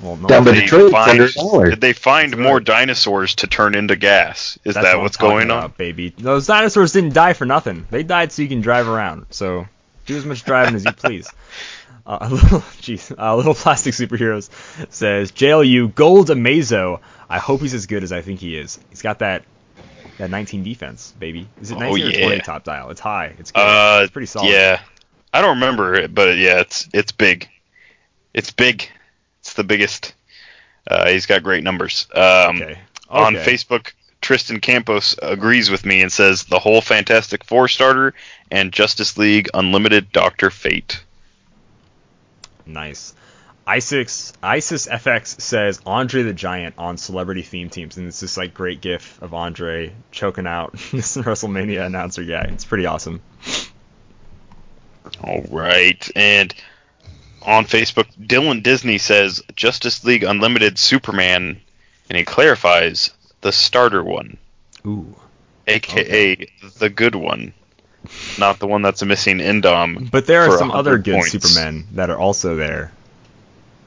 Well, no, Down by Did the Detroit, find, under a dollar. did they find That's more dinosaurs to turn into gas? Is that's that what what's I'm talking going on? baby? Those dinosaurs didn't die for nothing. They died so you can drive around. So do as much driving as you please. Uh, a little, jeez, a little plastic superheroes says JLU Gold Amazo. I hope he's as good as I think he is. He's got that that 19 defense, baby. Is it Oh, 19 or 20 top dial? It's high. It's good. Uh, it's pretty solid. Yeah, I don't remember it, but yeah, it's it's big. It's big. It's the biggest. Uh, he's got great numbers. Um, Okay. On Facebook, Tristan Campos agrees with me and says the whole Fantastic Four starter and Justice League Unlimited Doctor Fate. Nice. ISIS ISIS FX says Andre the Giant on celebrity theme teams, and it's this like great gif of Andre choking out this WrestleMania announcer guy. It's pretty awesome. All right, and on Facebook, Dylan Disney says Justice League Unlimited Superman, and he clarifies the starter one, Ooh. aka the good one, not the one that's missing Indom. But there are some other good points. Supermen that are also there.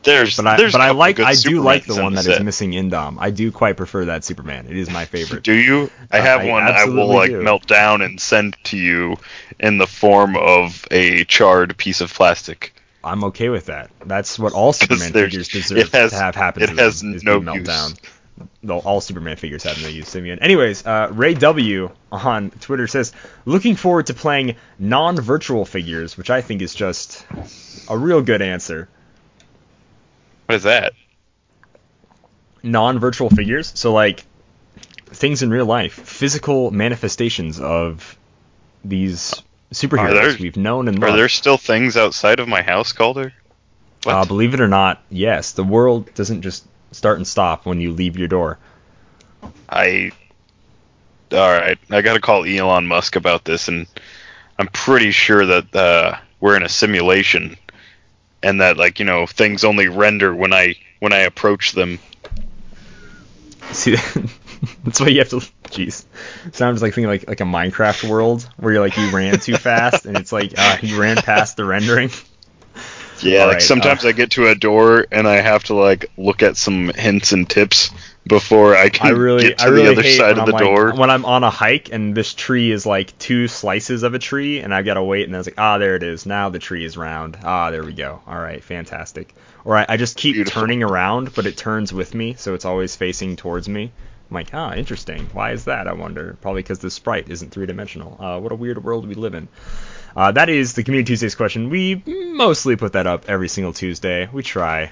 There's, But I there's but I like I do like the one that is missing Indom. I do quite prefer that Superman. It is my favorite. Do you? I Uh, have I one I will like do. melt down and send to you in the form of a charred piece of plastic. I'm okay with that. That's what all Superman figures deserve it has- to have happen it to them. has is no use. meltdown. Though all Superman figures have no use, Simeon. Anyways, uh, Ray W on Twitter says, looking forward to playing non-virtual figures, which I think is just a real good answer. What is that? non-virtual figures so like things in real life physical manifestations of these superheroes there- we've known and loved. Are there still things outside of my house, Calder? Uh, believe it or not yes the world doesn't just start and stop when you leave your door I. All right, I got to call Elon Musk about this, and I'm pretty sure that uh, we're in a simulation, and that like you know things only render when I when I approach them. see that's why you have to jeez sounds like thinking like like a minecraft world where you're like you ran too fast and it's like uh, you ran past the rendering Yeah, All like right, sometimes uh, I get to a door and I have to like look at some hints and tips before I can I really, get to I really the other side of I'm the like, door. when I'm on a hike and this tree is like two slices of a tree, and I've got to wait, and I was like, ah, there it is. Now the tree is round. Ah, there we go. All right, fantastic. Or I, I just keep Beautiful. turning around, but it turns with me, so it's always facing towards me. I'm like, ah, interesting. Why is that? I wonder. Probably because the sprite isn't three dimensional. Uh, what a weird world we live in. Uh, that is the Community Tuesdays question. We mostly put that up every single Tuesday. We try.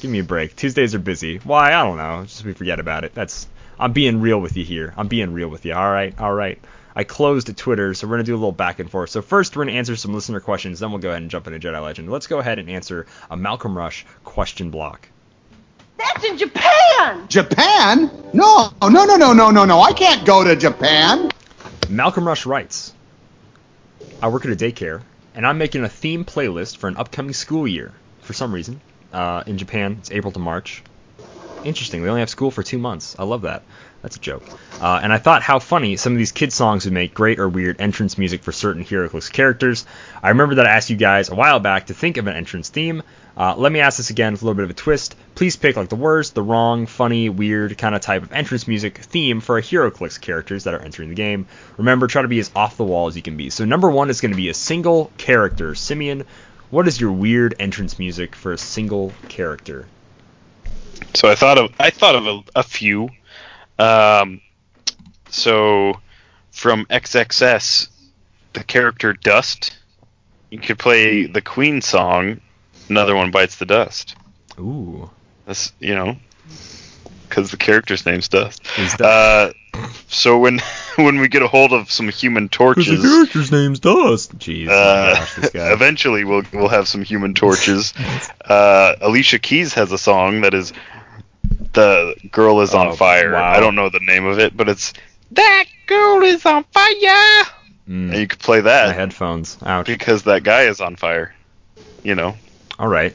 Give me a break. Tuesdays are busy. Why? I don't know. Just we forget about it. That's I'm being real with you here. I'm being real with you. All right. All right. I closed Twitter, so we're gonna do a little back and forth. So first, we're gonna answer some listener questions, then we'll go ahead and jump into Jedi Legend. Let's go ahead and answer a Malcolm Rush question block. That's in Japan! Japan? No, no, no, no, no, no, no. I can't go to Japan. Malcolm Rush writes, I work at a daycare, and I'm making a theme playlist for an upcoming school year. For some reason, uh, in Japan, it's April to March. Interesting. They only have school for two months. I love that. That's a joke. Uh, and I thought how funny some of these kid songs would make great or weird entrance music for certain HeroClix characters. I remember that I asked you guys a while back to think of an entrance theme. Uh, let me ask this again with a little bit of a twist. Please pick like the worst, the wrong, funny, weird kind of type of entrance music theme for a HeroClix characters that are entering the game. Remember, try to be as off the wall as you can be. So number one is going to be a single character. Simeon, what is your weird entrance music for a single character? So I thought of I thought of a, a few. Um, so from XXS, the character Dust, you could play the Queen song. Another one bites the dust. Ooh. That's you know, because the character's name's Dust. Is Uh, so when when we get a hold of some Human Torches, the character's name's Dust. Jeez, uh, gosh, this guy. eventually we'll we'll have some Human Torches. uh, Alicia Keys has a song that is the girl is on Oh, fire. wow. I don't know the name of it, but it's that girl is on fire, Mm, and you could play my that headphones. Ouch. because that guy is on fire. You know. All right.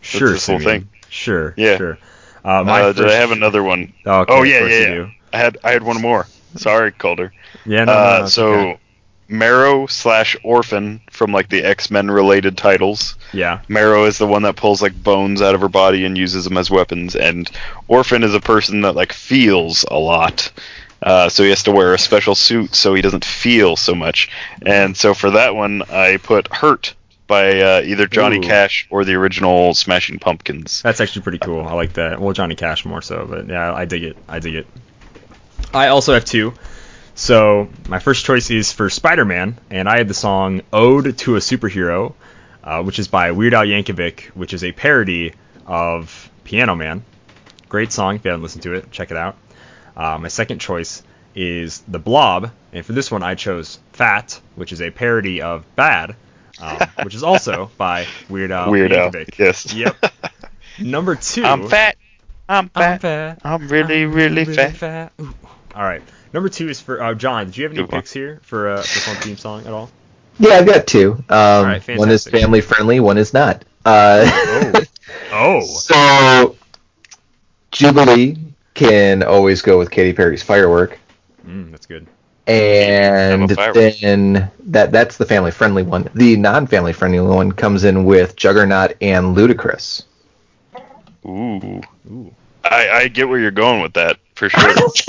Sure, this whole thing. Sure. Yeah. Sure. Uh, my Uh, did. I have another one? Oh, okay, oh of yeah, yeah, yeah. I had I had one more. Sorry, Calder. Yeah. No. no, uh, no, it's so okay. Marrow slash Orphan from like the X Men related titles. Yeah. Marrow is the one that pulls like bones out of her body and uses them as weapons, and Orphan is a person that like feels a lot. Uh, so he has to wear a special suit so he doesn't feel so much. And so for that one, I put Hurt by uh, either Johnny Ooh. Cash or the original Smashing Pumpkins. That's actually pretty cool. I like that. Well, Johnny Cash more so, but yeah, I dig it. I dig it. I also have two. So my first choice is for Spider-Man, and I had the song "Ode to a Superhero," uh, which is by Weird Al Yankovic, which is a parody of Piano Man. Great song. If you haven't listened to it, check it out. Uh, my second choice is The Blob, and for this one I chose Fat, which is a parody of Bad, um, which is also by Weird Al Weird Al, Yankovic. yes. Yep. Number two. I'm fat. I'm fat. I'm fat. I'm really, I'm really fat. Ooh. All right. Number two is for uh, John. Do you have any Good one. picks here for uh, for some theme song at all? Yeah, I've got two. Um, right, one is family friendly, one is not. Uh, Oh. Oh. so Jubilee can always go with Katy Perry's Firework, Mm, that's good. and I'm a firework. then that that's the family friendly one. The non family friendly one comes in with Juggernaut and Ludacris. Ooh. Ooh. I, I get where you're going with that for sure.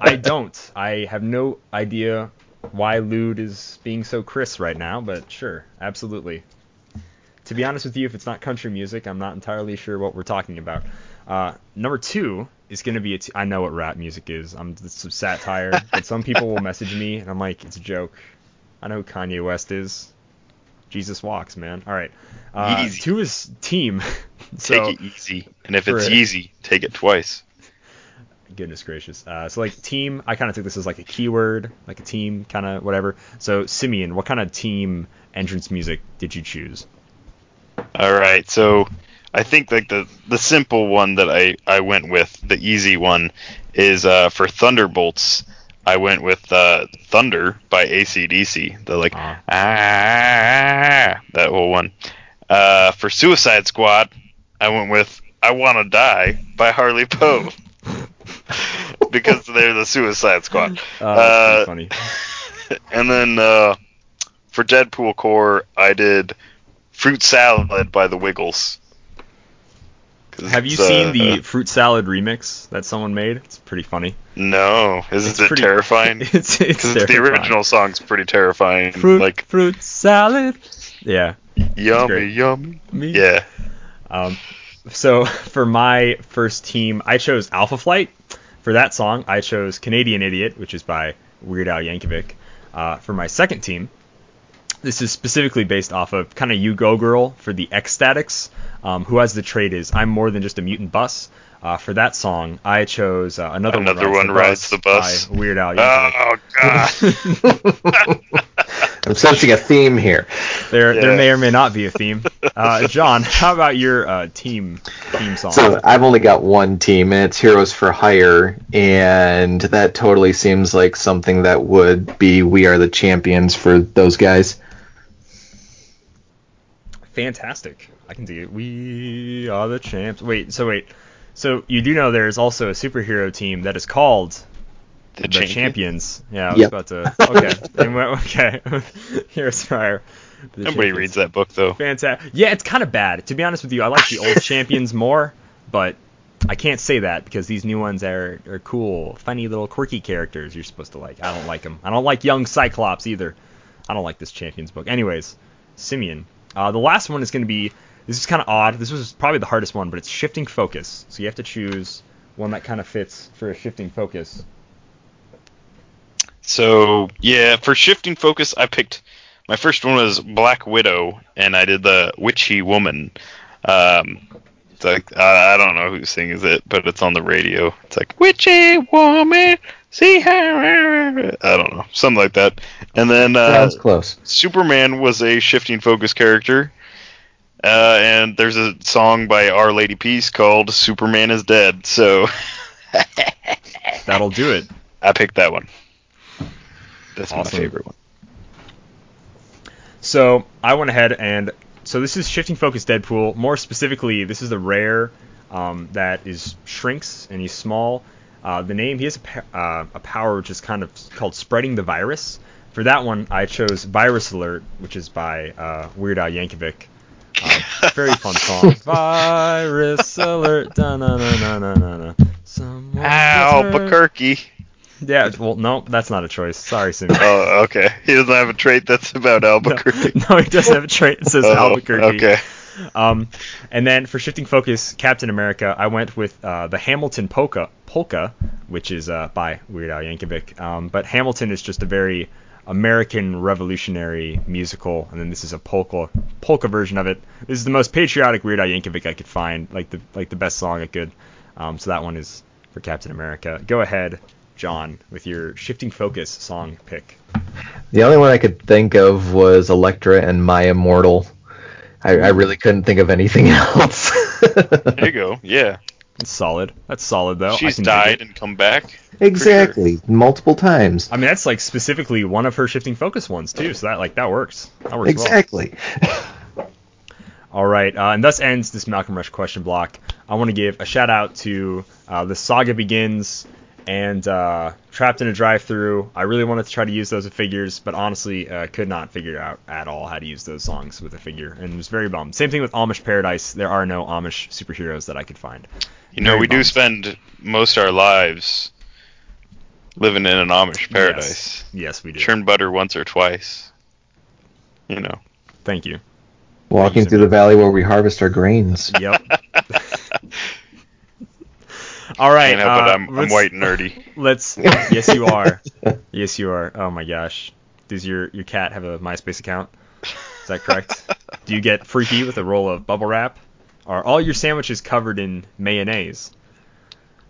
I don't. I have no idea why Lude is being so Chris right now, but sure, absolutely. To be honest with you, if it's not country music, I'm not entirely sure what we're talking about. Uh, number two is going to be a t- I know what rap music is. I'm some satire, but some people will message me and I'm like, it's a joke. I know who Kanye West is. Jesus walks, man. All right. Uh, Easy. two is team. so take it easy, and if it's easy, take it twice. Goodness gracious. Uh, so like team, I kind of took this as like a keyword, like a team kind of whatever. So Simeon, what kind of team entrance music did you choose? All right, so I think like the the simple one that I I went with, the easy one, is uh, for Thunderbolts. I went with uh, Thunder by ACDC. The like Ah. ah that whole one. Uh, for Suicide Squad, I went with I Wanna Die by Harley Poe. because they're the Suicide Squad. Uh, Uh, funny. and then uh, for Deadpool core, I did Fruit Salad by the Wiggles. Have you seen uh, the fruit salad remix that someone made? It's pretty funny. No, isn't It's it pretty- terrifying? It's it's Because the terrifying. original song's pretty terrifying. fruit like fruit salad. Yeah. yummy, yummy. Me. Yeah. Um, so for my first team, I chose Alpha Flight. For that song, I chose Canadian Idiot, which is by Weird Al Yankovic. Uh, for my second team, this is specifically based off of kind of U-Go Girl for the X-Statix, um, who has the trait is I'm more than just a mutant bus. Uh, for that song, I chose uh, another, Another one One Rides the Bus. by Weird Al Yankovic. Oh god. I'm sensing a theme here. there, there may or may not be a theme. Uh, John, how about your uh, team theme song? So I've only got one team, and it's Heroes for Hire, and that totally seems like something that would be We Are the Champions for those guys. Fantastic. I can do it. We are the champs. Wait, so wait. So you do know there's also a superhero team that is called The, the champion? Champions. Yeah, I was Yep. about to. Okay. and we- okay. Here's fire. The Nobody Champions. reads that book though. Fantastic. Yeah, it's kind of bad. To be honest with you, I like the old champions more, but I can't say that because these new ones are, are cool, funny little quirky characters you're supposed to like. I don't like them. I don't like young Cyclops either. I don't like this champions book. Anyways, Simeon. Uh, the last one is going to be. This is kind of odd. This was probably the hardest one, but it's shifting focus. So you have to choose one that kind of fits for a shifting focus. So yeah, for shifting focus, I picked my first one was Black Widow, and I did the Witchy Woman. Um, it's like I, I don't know who sings it, but it's on the radio. It's like Witchy Woman, see her. I don't know, something like that. And then uh, Sounds close. Superman was a shifting focus character. Uh, and there's a song by Our Lady Peace called "Superman is Dead," so That'll do it. I picked that one. That's my favorite one. So I went ahead and so this is shifting focus Deadpool. More specifically, this is the rare um, that is shrinks and he's small. Uh, the name he has a, uh, a power which is kind of called spreading the virus. For that one, I chose Virus Alert, which is by uh, Weird Al Yankovic. Uh, very fun song. Virus Alert. Da na na na na na na. Someone gets hurt. Albuquerque. Yeah. Well, no, that's not a choice. Sorry, Simon. Oh, okay. He doesn't have a trait that's about Albuquerque. No, he doesn't have a trait that says Oh, Albuquerque. Okay. Um, and then for shifting focus, Captain America, I went with uh, the Hamilton polka, polka, which is uh, by Weird Al Yankovic. Um, but Hamilton is just a very American revolutionary musical, and then this is a polka polka version of it. This is the most patriotic Weird Al Yankovic I could find, like the like the best song I could. Um, so that one is for Captain America. Go ahead, John, with your shifting focus song pick. The only one I could think of was Elektra and My Immortal. I, I really couldn't think of anything else. There you go. Yeah. That's solid. That's solid though. I She's can died and come back. for sure. Exactly, multiple times. I mean, that's like specifically one of her shifting focus ones too. So that like that works. That works well. Exactly. All right, uh, and thus ends this Malcolm Rush question block. I want to give a shout out to uh, the Saga Begins and uh, Trapped in a Drive-Through. I really wanted to try to use those with figures, but honestly, uh, could not figure out at all how to use those songs with a figure, and was very bummed. Same thing with Amish Paradise. There are no Amish superheroes that I could find. You know, Very we do spend most our lives living in an Amish paradise. Yes, yes we do. Churn butter once or twice. You know. Thank you. Walking Thank you, through the valley where we harvest our grains. Yep. All right. Can't help uh, it. I'm, I'm white and nerdy. Let's. yes, you are. Yes, you are. Oh my gosh. Does your your cat have a MySpace account? Is that correct? Do you get freaky with a roll of bubble wrap? Are all your sandwiches covered in mayonnaise?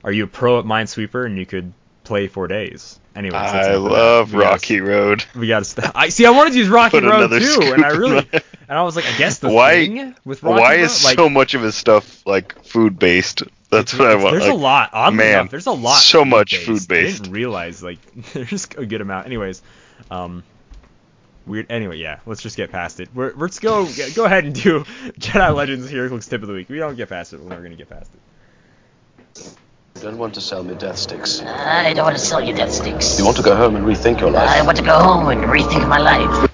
Are you a pro at Minesweeper and you could play for days? Anyways, I love gotta- Rocky Road. We got to. St- I see. I wanted to use Rocky Put Road too, and I really. And I was like, I guess the Why- thing with Rocky Why Road, is like, so much of his stuff like food based? That's what I want. There's a lot. Oddly man, enough, there's a lot. so much food-based. I didn't realize like there's a good amount. Anyways, um, weird. Anyway, yeah. Let's just get past it. We're, let's go. Go ahead and do Jedi Legends HeroClix tip of the week. We don't get past it. We're never gonna get past it. You don't want to sell me death sticks. I don't want to sell you death sticks. You want to go home and rethink your life. I want to go home and rethink my life.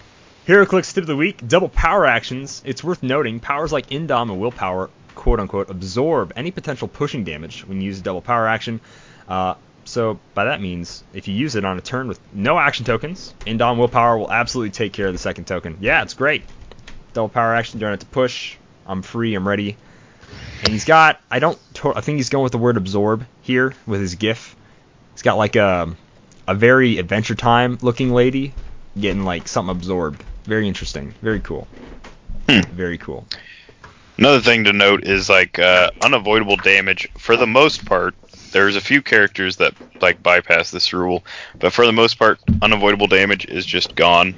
HeroClix tip of the week: double power actions. It's worth noting powers like Indom and Willpower, quote unquote, absorb any potential pushing damage when you use a double power action. Uh, so by that means, if you use it on a turn with no action tokens, Indom Willpower will absolutely take care of the second token. Yeah, it's great. Double power action, don't have to push. I'm free. I'm ready. And he's got, I don't, I think he's going with the word absorb here with his GIF. He's got like a, a very Adventure Time looking lady getting like something absorbed. Very interesting. Very cool. Very cool. Another thing to note is like uh, unavoidable damage. For the most part, there's a few characters that like bypass this rule, but for the most part, unavoidable damage is just gone,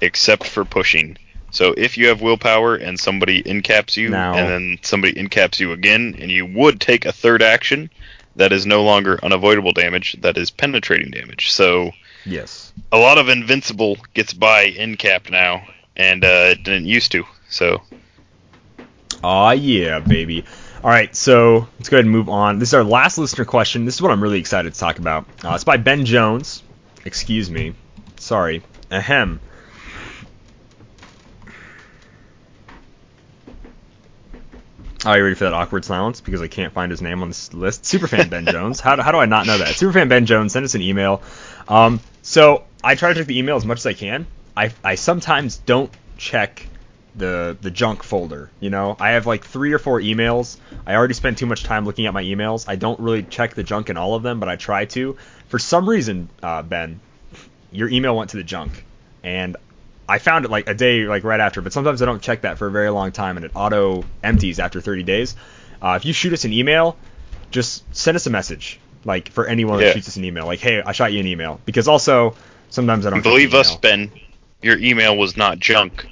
except for pushing. So if you have willpower and somebody incaps you, and then somebody incaps you again, and you would take a third action, that is no longer unavoidable damage. That is penetrating damage. So Yes. a lot of invincible gets by incapped now, and uh, it didn't used to. So Aw, yeah, baby. All right, so let's go ahead and move on. This is our last listener question. This is what I'm really excited to talk about. Uh, it's by Ben Jones. Excuse me. Sorry. Ahem. Are you ready for that awkward silence? Because I can't find his name on this list. Superfan Ben Jones. How do, how do I not know that? Superfan Ben Jones, send us an email. Um, so I try to check the email as much as I can. I, I sometimes don't check the the junk folder. You know, I have like three or four emails. I already spent too much time looking at my emails. I don't really check the junk in all of them, but I try to. For some reason, uh, Ben, your email went to the junk, and I found it like a day like right after. But sometimes I don't check that for a very long time, and it auto empties after 30 days. Uh, if you shoot us an email, just send us a message. Like for anyone Yeah. that shoots us an email, like hey, I shot you an email. Because also sometimes I don't believe us. Ben, your email was not junk.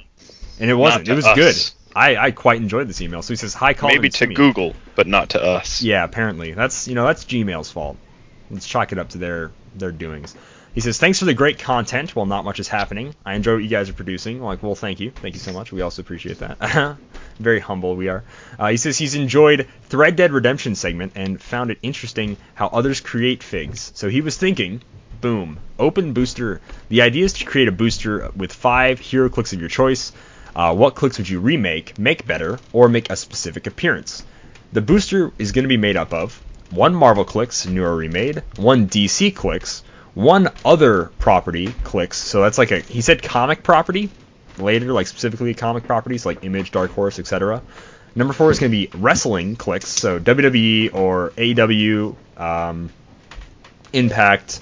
And it wasn't. It was us. good. I, I quite enjoyed this email. So he says hi, Colin. Maybe to me." Google, but not to us. Yeah, apparently. That's you know that's Gmail's fault. Let's chalk it up to their their doings. He says, "Thanks for the great content. While not much is happening, I enjoy what you guys are producing." I'm like, well, thank you, thank you so much. We also appreciate that. Very humble we are. Uh, he says he's enjoyed Thread Dead Redemption segment and found it interesting how others create figs. So he was thinking, boom, open booster. The idea is to create a booster with five hero clicks of your choice. Uh, what clicks would you remake, make better, or make a specific appearance? The booster is going to be made up of one Marvel clicks, new or remade, one DC clicks, one other property clicks. So that's like a he said comic property later, like specifically comic properties like Image, Dark Horse, etc. Number four is going to be wrestling clicks, so WWE or AEW, um, Impact,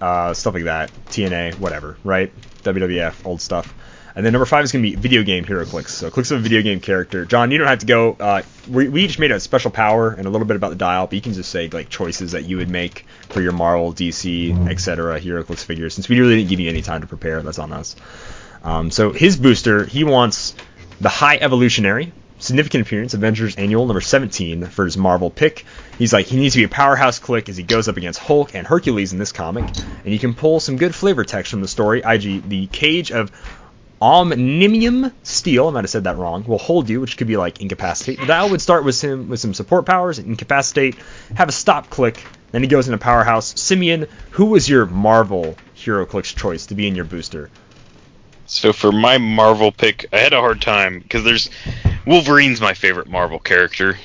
uh, stuff like that, TNA, whatever, right? WWF, old stuff. And then number five is going to be video game hero clicks. So clicks of a video game character. John, you don't have to go. Uh, we, we each made a special power and a little bit about the dial, but you can just say like choices that you would make for your Marvel, DC, etc. hero clicks figures. Since we really didn't give you any time to prepare, that's on us. Um, so his booster, he wants the high evolutionary, significant appearance, Avengers Annual number 17 for his Marvel pick. He's like he needs to be a powerhouse click as he goes up against Hulk and Hercules in this comic, and you can pull some good flavor text from the story. IG the cage of omnimium steel, I might have said that wrong, will hold you, which could be like incapacitate. That would start with him with some support powers, incapacitate, have a stop click, then he goes into powerhouse. Simeon, who was your Marvel hero clicks choice to be in your booster? So for my Marvel pick, I had a hard time because there's Wolverine's my favorite Marvel character,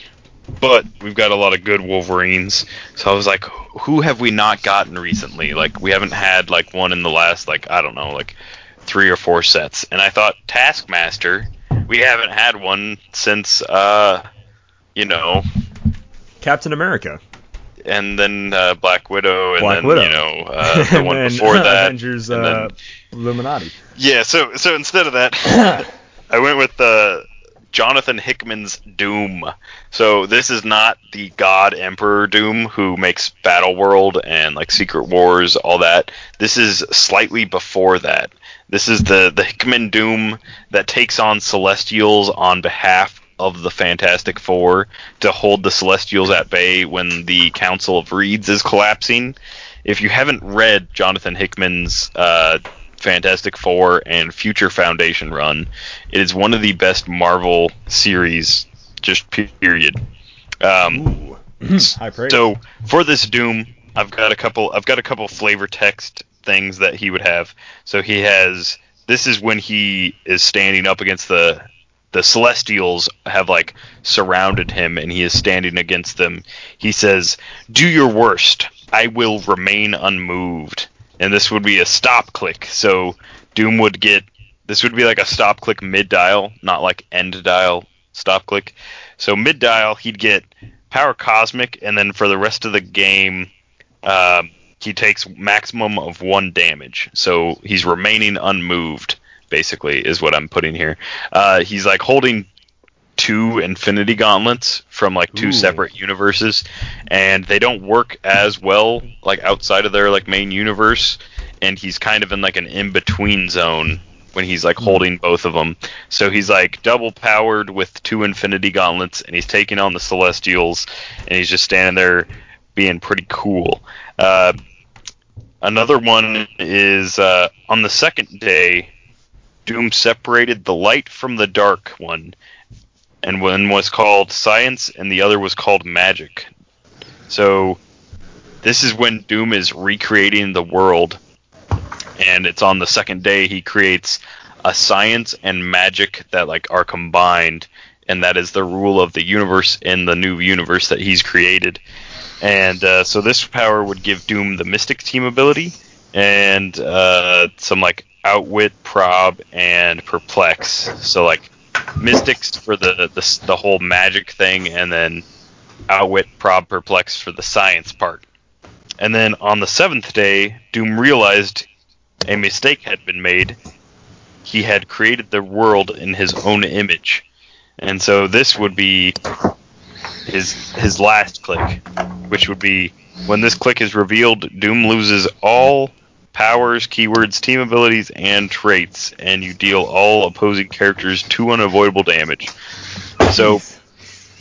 but we've got a lot of good Wolverines. So I was like, who have we not gotten recently? Like we haven't had like one in the last like I don't know like three or four sets, and I thought Taskmaster. We haven't had one since uh, you know, Captain America. And then uh, Black Widow, and Black then Widow. you know uh, the one then, before that, Avengers and uh, then- Illuminati. Yeah, so so instead of that, I went with uh, Jonathan Hickman's Doom. So this is not the God Emperor Doom who makes Battle World and like Secret Wars, all that. This is slightly before that. This is the the Hickman Doom that takes on Celestials on behalf of the Fantastic Four to hold the Celestials at bay when the Council of Reeds is collapsing. If you haven't read Jonathan Hickman's uh, Fantastic Four and Future Foundation run, it is one of the best Marvel series, just period. Um, High praise. so for this Doom, I've got a couple. I've got a couple flavor text things that he would have. So he has. This is when he is standing up against the the Celestials have like surrounded him, and he is standing against them. He says, "Do your worst. I will remain unmoved." And this would be a stop click. So Doom would get. This would be like a stop click mid dial, not like end dial stop click. So mid dial, he'd get power cosmic, and then for the rest of the game, um, he takes maximum of one damage. So he's remaining unmoved. Basically, is what I'm putting here. Uh, he's like holding two Infinity Gauntlets from like two Ooh. separate universes, and they don't work as well like outside of their like main universe. And he's kind of in like an in between zone when he's like holding both of them. So he's like double powered with two Infinity Gauntlets, and he's taking on the Celestials, and he's just standing there being pretty cool. Uh, another one is uh, on the second day, Doom separated the light from the dark one, and one was called science, and the other was called magic. So this is when Doom is recreating the world, and it's on the second day he creates a science and magic that like are combined, and that is the rule of the universe in the new universe that he's created. And uh, so this power would give Doom the Mystic Team ability and uh, some like Outwit, Prob, and Perplex. So like Mystics for the, the the whole magic thing, and then Outwit, Prob, Perplex for the science part. And then on the seventh day, Doom realized a mistake had been made. He had created the world in his own image, and so this would be his his last click, which would be when this click is revealed, Doom loses all powers, keywords, team abilities, and traits, and you deal all opposing characters two unavoidable damage. So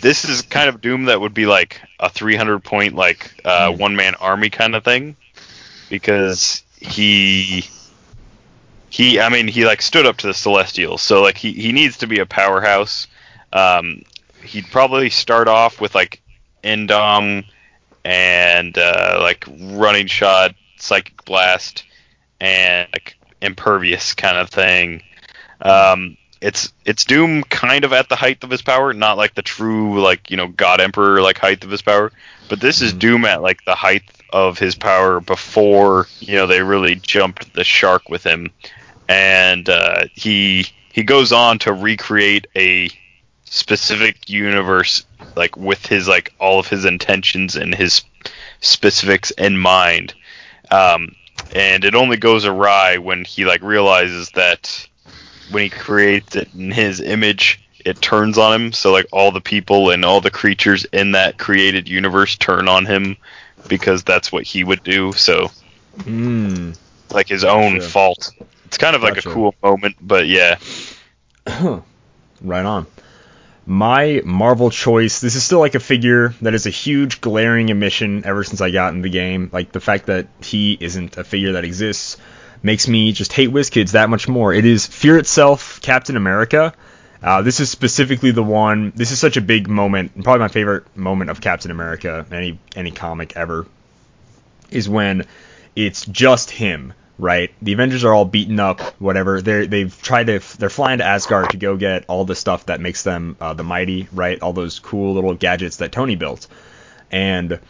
this is kind of Doom that would be like a 300 point like uh, one man army kind of thing, because he he I mean he like stood up to the Celestials, so like he he needs to be a powerhouse. Um, he'd probably start off with like Endom and uh, like running shot, psychic blast, and like impervious kind of thing. Um, it's it's Doom kind of at the height of his power, not like the true like you know God Emperor like height of his power, but this is Doom at like the height of his power before you know they really jumped the shark with him, and uh, he he goes on to recreate a specific universe like with his like all of his intentions and his specifics in mind um, and it only goes awry when he like realizes that when he creates it in his image it turns on him so like all the people and all the creatures in that created universe turn on him because that's what he would do so Mm. like his own Gotcha. fault it's kind of like Gotcha. a cool moment but yeah right on. My Marvel choice, this is still like a figure that is a huge glaring omission ever since I got in the game. Like the fact that he isn't a figure that exists makes me just hate WizKids that much more. It is Fear itself, Captain America. Uh, this is specifically the one. This is such a big moment, and probably my favorite moment of Captain America, any any comic ever, is when it's just him right? The Avengers are all beaten up, whatever. They they've tried to they're flying to Asgard to go get all the stuff that makes them uh, the mighty, right? All those cool little gadgets that Tony built, and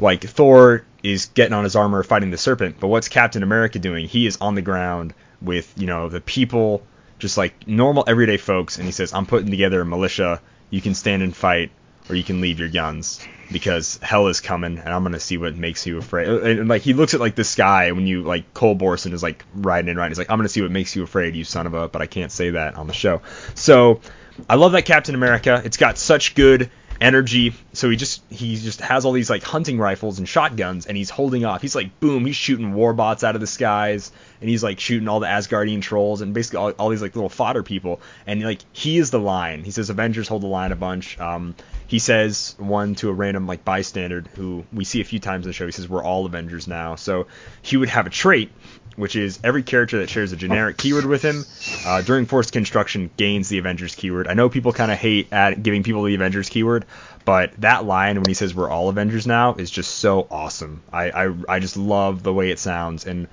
like Thor is getting on his armor fighting the serpent, but what's Captain America doing? He is on the ground with you know the people, just like normal everyday folks, and he says, "I'm putting together a militia. You can stand and fight, or you can leave your guns." because hell is coming and I'm gonna see what makes you afraid. And, and like he looks at like the sky when you like Cul Borson is like riding in right. He's like I'm gonna see what makes you afraid, you son of a. But I can't say that on the show. So I love that Captain America. It's got such good energy. So he just he just has all these like hunting rifles and shotguns, and he's holding off. He's like boom, he's shooting warbots out of the skies, and he's like shooting all the Asgardian trolls and basically all, all these like little fodder people. And like he is the line. He says Avengers hold the line a bunch. Um, he says one to a random like bystander who we see a few times in the show. He says we're all Avengers now. So he would have a trait which is every character that shares a generic keyword with him uh, during forced construction gains the Avengers keyword. I know people kind of hate at giving people the Avengers keyword, but that line when he says we're all Avengers now is just so awesome. I I, I just love the way it sounds and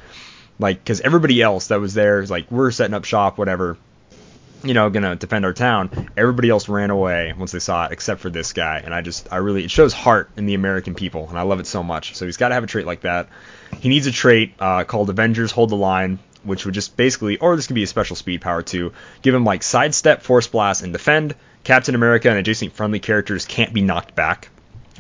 like because everybody else that was there is like we're setting up shop whatever you know, gonna defend our town. Everybody else ran away once they saw it, except for this guy. And I just, I really, it shows heart in the American people, and I love it so much. So he's got to have a trait like that. He needs a trait uh, called Avengers Hold the Line, which would just basically, or this could be a special speed power too, give him like sidestep, force blast, and defend. Captain America and adjacent friendly characters can't be knocked back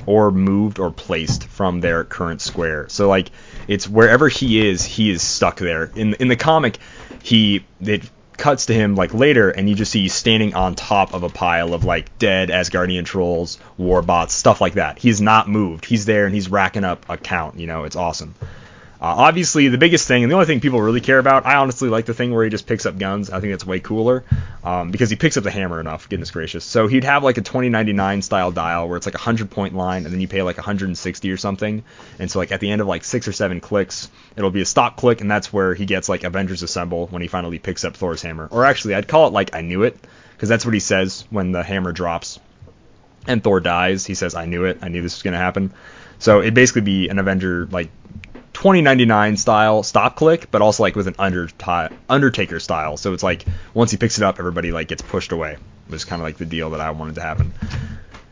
or moved or placed from their current square. So like it's wherever he is, he is stuck there. In in the comic, he it cuts to him like later and you just see he's standing on top of a pile of like dead Asgardian trolls, warbots, stuff like that. He's not moved. He's there and he's racking up a count, you know, it's awesome. Uh, obviously, the biggest thing, and the only thing people really care about, I honestly like the thing where he just picks up guns. I think that's way cooler um, because he picks up the hammer enough. Goodness gracious. So he'd have like a 2099 style dial where it's like a 100 point line, and then you pay like 160 or something. And so like at the end of like six or seven clicks, it'll be a stop click, and that's where he gets like Avengers Assemble when he finally picks up Thor's hammer. Or actually, I'd call it like I knew it because that's what he says when the hammer drops and Thor dies. He says, "I knew it. I knew this was gonna happen." So it'd basically be an Avenger like 2099 style stop click, but also like with an under Undertaker style. So it's like once he picks it up, everybody like gets pushed away. It was kind of like the deal that I wanted to happen.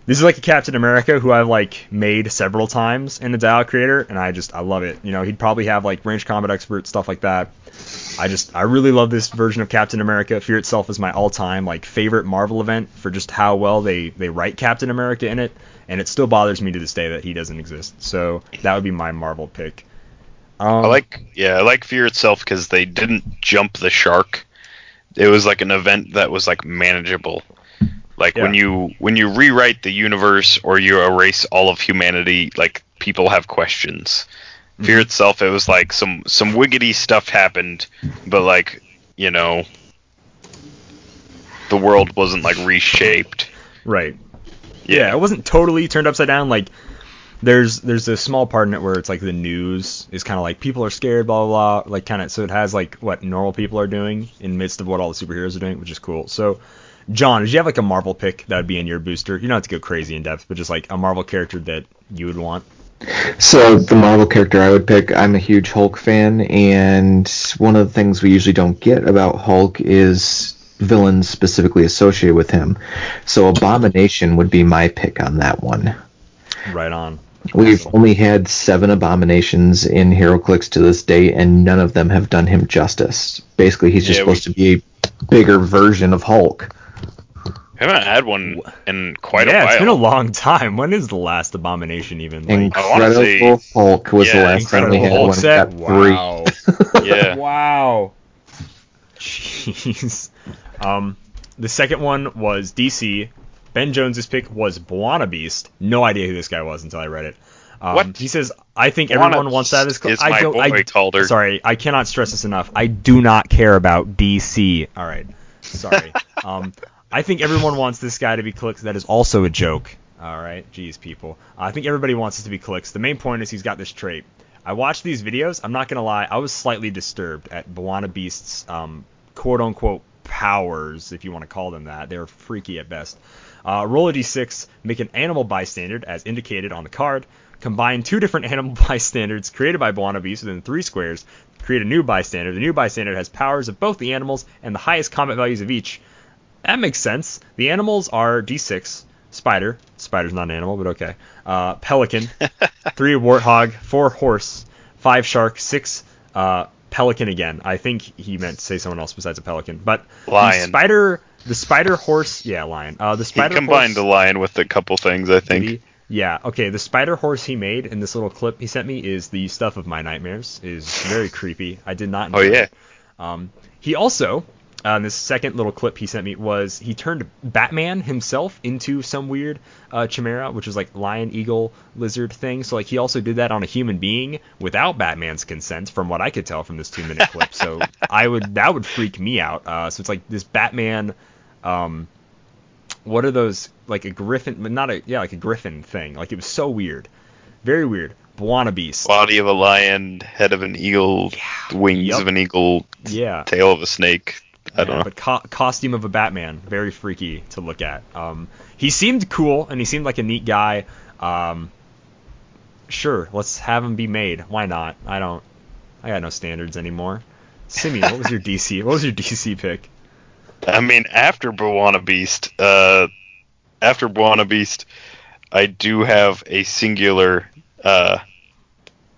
This is like a Captain America who I've like made several times in the Dial Creator, and I just I love it. You know, he'd probably have like range combat expert stuff like that. I just I really love this version of Captain America. Fear itself is my all-time like favorite Marvel event for just how well they they write Captain America in it, and it still bothers me to this day that he doesn't exist. So that would be my Marvel pick. Um, I like yeah, I like Fear itself because they didn't jump the shark. It was like an event that was like manageable. Like yeah. when you when you rewrite the universe or you erase all of humanity, like people have questions. Mm-hmm. Fear itself, it was like some some wiggity stuff happened, but like you know, the world wasn't like reshaped. Right. Yeah, yeah it wasn't totally turned upside down. Like there's there's a small part in it where it's like the news is kind of like people are scared, blah blah blah, like kind of so it has like what normal people are doing in midst of what all the superheroes are doing, which is cool. So, John, did you have like a Marvel pick that would be in your booster? You don't have to go crazy in depth, but just like a Marvel character that you would want. So the Marvel character I would pick, I'm a huge Hulk fan, and one of the things we usually don't get about Hulk is villains specifically associated with him. So Abomination would be my pick on that one. Right on. We've only had seven abominations in HeroClix to this day, and none of them have done him justice. Basically, he's just yeah, supposed we... to be a bigger version of Hulk. I haven't had one in quite yeah, a while. Yeah, it's been a long time. When is the last abomination even? Like, Incredible say, Hulk was yeah, the last time we had Hulk one. Set? Wow. yeah. Wow. Jeez. Um, the second one was DC Ben Jones's pick was B'wana Beast. No idea who this guy was until I read it. Um, what? He says, "I think B'wana everyone wants that as is I don't. Boy I, Calder. Sorry, I cannot stress this enough. I do not care about DC. All right, sorry. um, I think everyone wants this guy to be Clix. That is also a joke. All right, jeez, people. I think everybody wants this to be Clix. The main point is he's got this trait. I watched these videos. I'm not gonna lie. I was slightly disturbed at Bwana Beast's um, quote unquote powers, if you want to call them that. They're freaky at best. Uh, roll a d6, make an animal bystander as indicated on the card. Combine two different animal bystanders created by Bwana Beast within three squares. Create a new bystander. The new bystander has powers of both the animals and the highest combat values of each. That makes sense. The animals are d6, spider. Spider's not an animal, but okay. Uh, pelican, three warthog, four horse, five shark, six uh, pelican again. I think he meant to say someone else besides a pelican, but Lion. spider, the spider horse, yeah, lion. Uh, the spider. He combined horse, the lion with a couple things, I think. he? Yeah, okay. The spider horse he made in this little clip he sent me is the stuff of my nightmares. Is very creepy. I did not. Oh yeah. Um, he also, uh, this second little clip he sent me, was he turned Batman himself into some weird uh, chimera, which was like lion, eagle, lizard thing. So like he also did that on a human being without Batman's consent, from what I could tell from this two minute clip. So I would that would freak me out. Uh, so it's like this Batman. Um, what are those like a griffin but not a yeah like a griffin thing like it was so weird very weird B'wana Beast Body of a lion, head of an eagle, wings Yup. of an eagle, yeah tail of a snake. I don't know. but co- costume of a Batman, very freaky to look at. Um, he seemed cool and he seemed like a neat guy. Um, sure, let's have him be made. Why not? I don't. I got no standards anymore. Simi, what was your DC? What was your DC pick? I mean, after Bwana Beast, uh, after Bwana Beast, I do have a singular uh,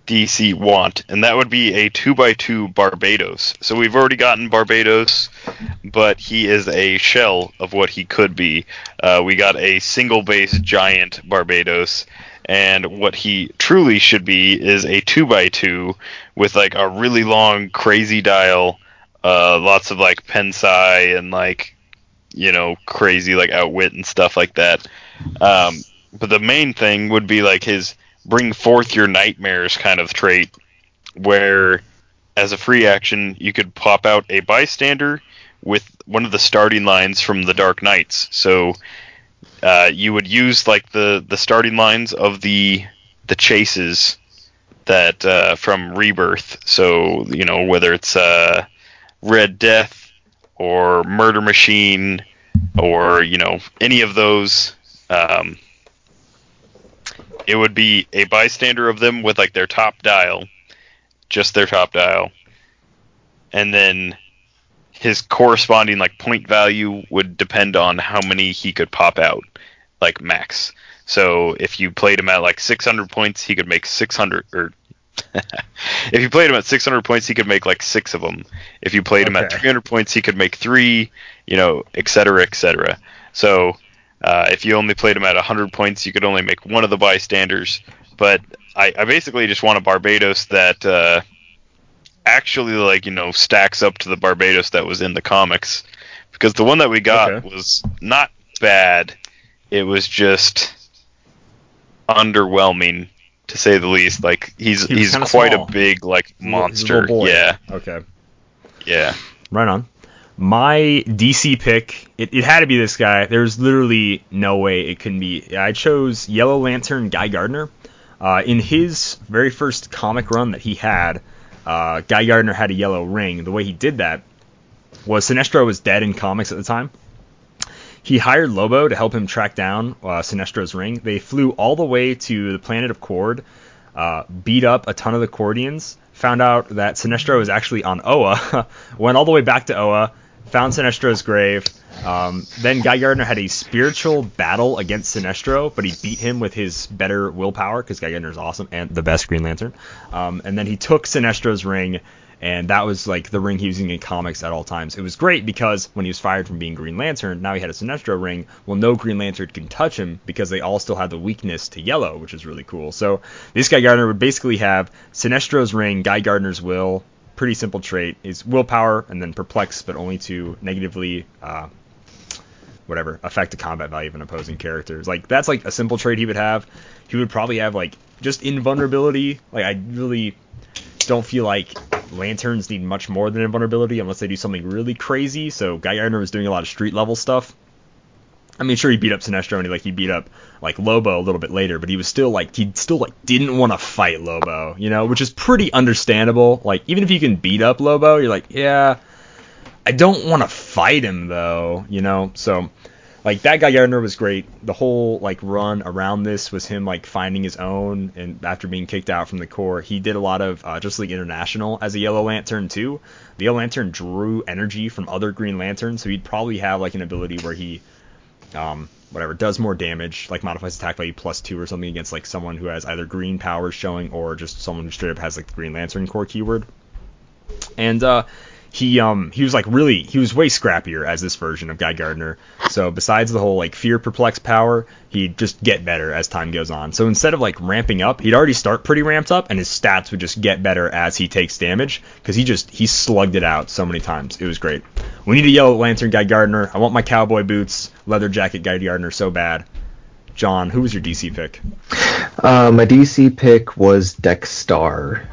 DC want, and that would be a two by two Barbatos. So we've already gotten Barbatos, but he is a shell of what he could be. Uh, we got a single base giant Barbatos, and what he truly should be is a two by two with like a really long crazy dial, uh, lots of like pensai and like you know crazy like outwit and stuff like that. Um, but the main thing would be like his bring forth your nightmares kind of trait, where as a free action you could pop out a bystander with one of the starting lines from the Dark Knights. So uh, you would use like the the starting lines of the the chases that uh, from Rebirth. So you know whether it's uh, Red Death or Murder Machine or you know any of those. Um, it would be a bystander of them with like their top dial, just their top dial, and then his corresponding like point value would depend on how many he could pop out, like max. So if you played him at like 600 points, he could make 600 or if you played him at 600 points, he could make like six of them. If you played him at 300 points, he could make three, you know, et cetera, et cetera. So uh, if you only played him at 100 points, you could only make one of the bystanders. But I, I basically just want a Barbatos that uh, actually, like, you know, stacks up to the Barbatos that was in the comics. Because the one that we got Okay. was not bad. It was just underwhelming, to say the least. Like, he's He he's quite small. a big, like, He's a little- he's a monster. Yeah, Okay. yeah. Right on. My DC pick, it, it had to be this guy. There's literally no way it couldn't be. I chose Yellow Lantern Guy Gardner. Uh, in his very first comic run that he had, uh, Guy Gardner had a yellow ring. The way he did that was Sinestro was dead in comics at the time. He hired Lobo to help him track down uh, Sinestro's ring. They flew all the way to the planet of Qward, uh, beat up a ton of the Qwardians, found out that Sinestro was actually on Oa, went all the way back to Oa, found Sinestro's grave. Um, then Guy Gardner had a spiritual battle against Sinestro, but he beat him with his better willpower because Guy Gardner is awesome and the best Green Lantern. Um, and then he took Sinestro's ring, and that was like the ring he was using in comics at all times. It was great because when he was fired from being Green Lantern, now he had a Sinestro ring. Well, no Green Lantern can touch him because they all still had the weakness to yellow, which is really cool. So this Guy Gardner would basically have Sinestro's ring, Guy Gardner's will. Pretty simple trait is willpower and then perplex, but only to negatively uh, whatever affect the combat value of an opposing character. Like that's like a simple trait he would have. He would probably have like just invulnerability. Like I really don't feel like lanterns need much more than invulnerability unless they do something really crazy. So Guy Gardner was doing a lot of street level stuff. I mean, sure he beat up Sinestro and he like he beat up like Lobo a little bit later, but he was still like he still like didn't want to fight Lobo, you know, which is pretty understandable. Like even if you can beat up Lobo, you're like, yeah, I don't want to fight him though, you know. So like that guy Gardner was great. The whole like run around this was him like finding his own, and after being kicked out from the Corps, he did a lot of uh, Justice League International as a Yellow Lantern too. The Yellow Lantern drew energy from other Green Lanterns, so he'd probably have like an ability where he um, whatever, does more damage, like modifies attack value plus two or something against like someone who has either green powers showing or just someone who straight up has like the Green Lantern Corps keyword. And uh, he um he was like really he was way scrappier as this version of Guy Gardner. So besides the whole like fear perplex power, he'd just get better as time goes on. So instead of like ramping up, he'd already start pretty ramped up, and his stats would just get better as he takes damage because he just he slugged it out so many times. It was great. We need a Yellow Lantern Guy Gardner. I want my cowboy boots, leather jacket Guy Gardner so bad. John, who was your DC pick? Uh, my DC pick was Dex-Starr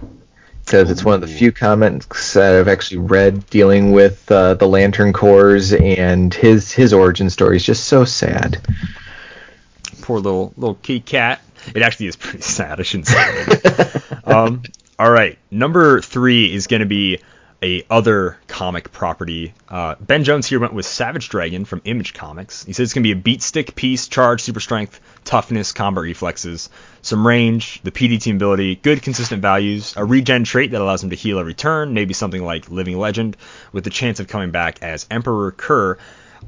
because it's one of the few that I've actually read dealing with uh, the Lantern Corps, and his his origin story is just so sad. Poor little little kitty cat. It actually is pretty sad. I shouldn't say that. um, all right, number three is going to be a other comic property. Uh, ben Jones here went with Savage Dragon from Image Comics. He says it's gonna be a beat stick piece, charge, super strength, toughness, combat reflexes, some range, the PD team ability, good consistent values, a regen trait that allows him to heal every turn, maybe something like Living Legend, with the chance of coming back as Emperor Kurr.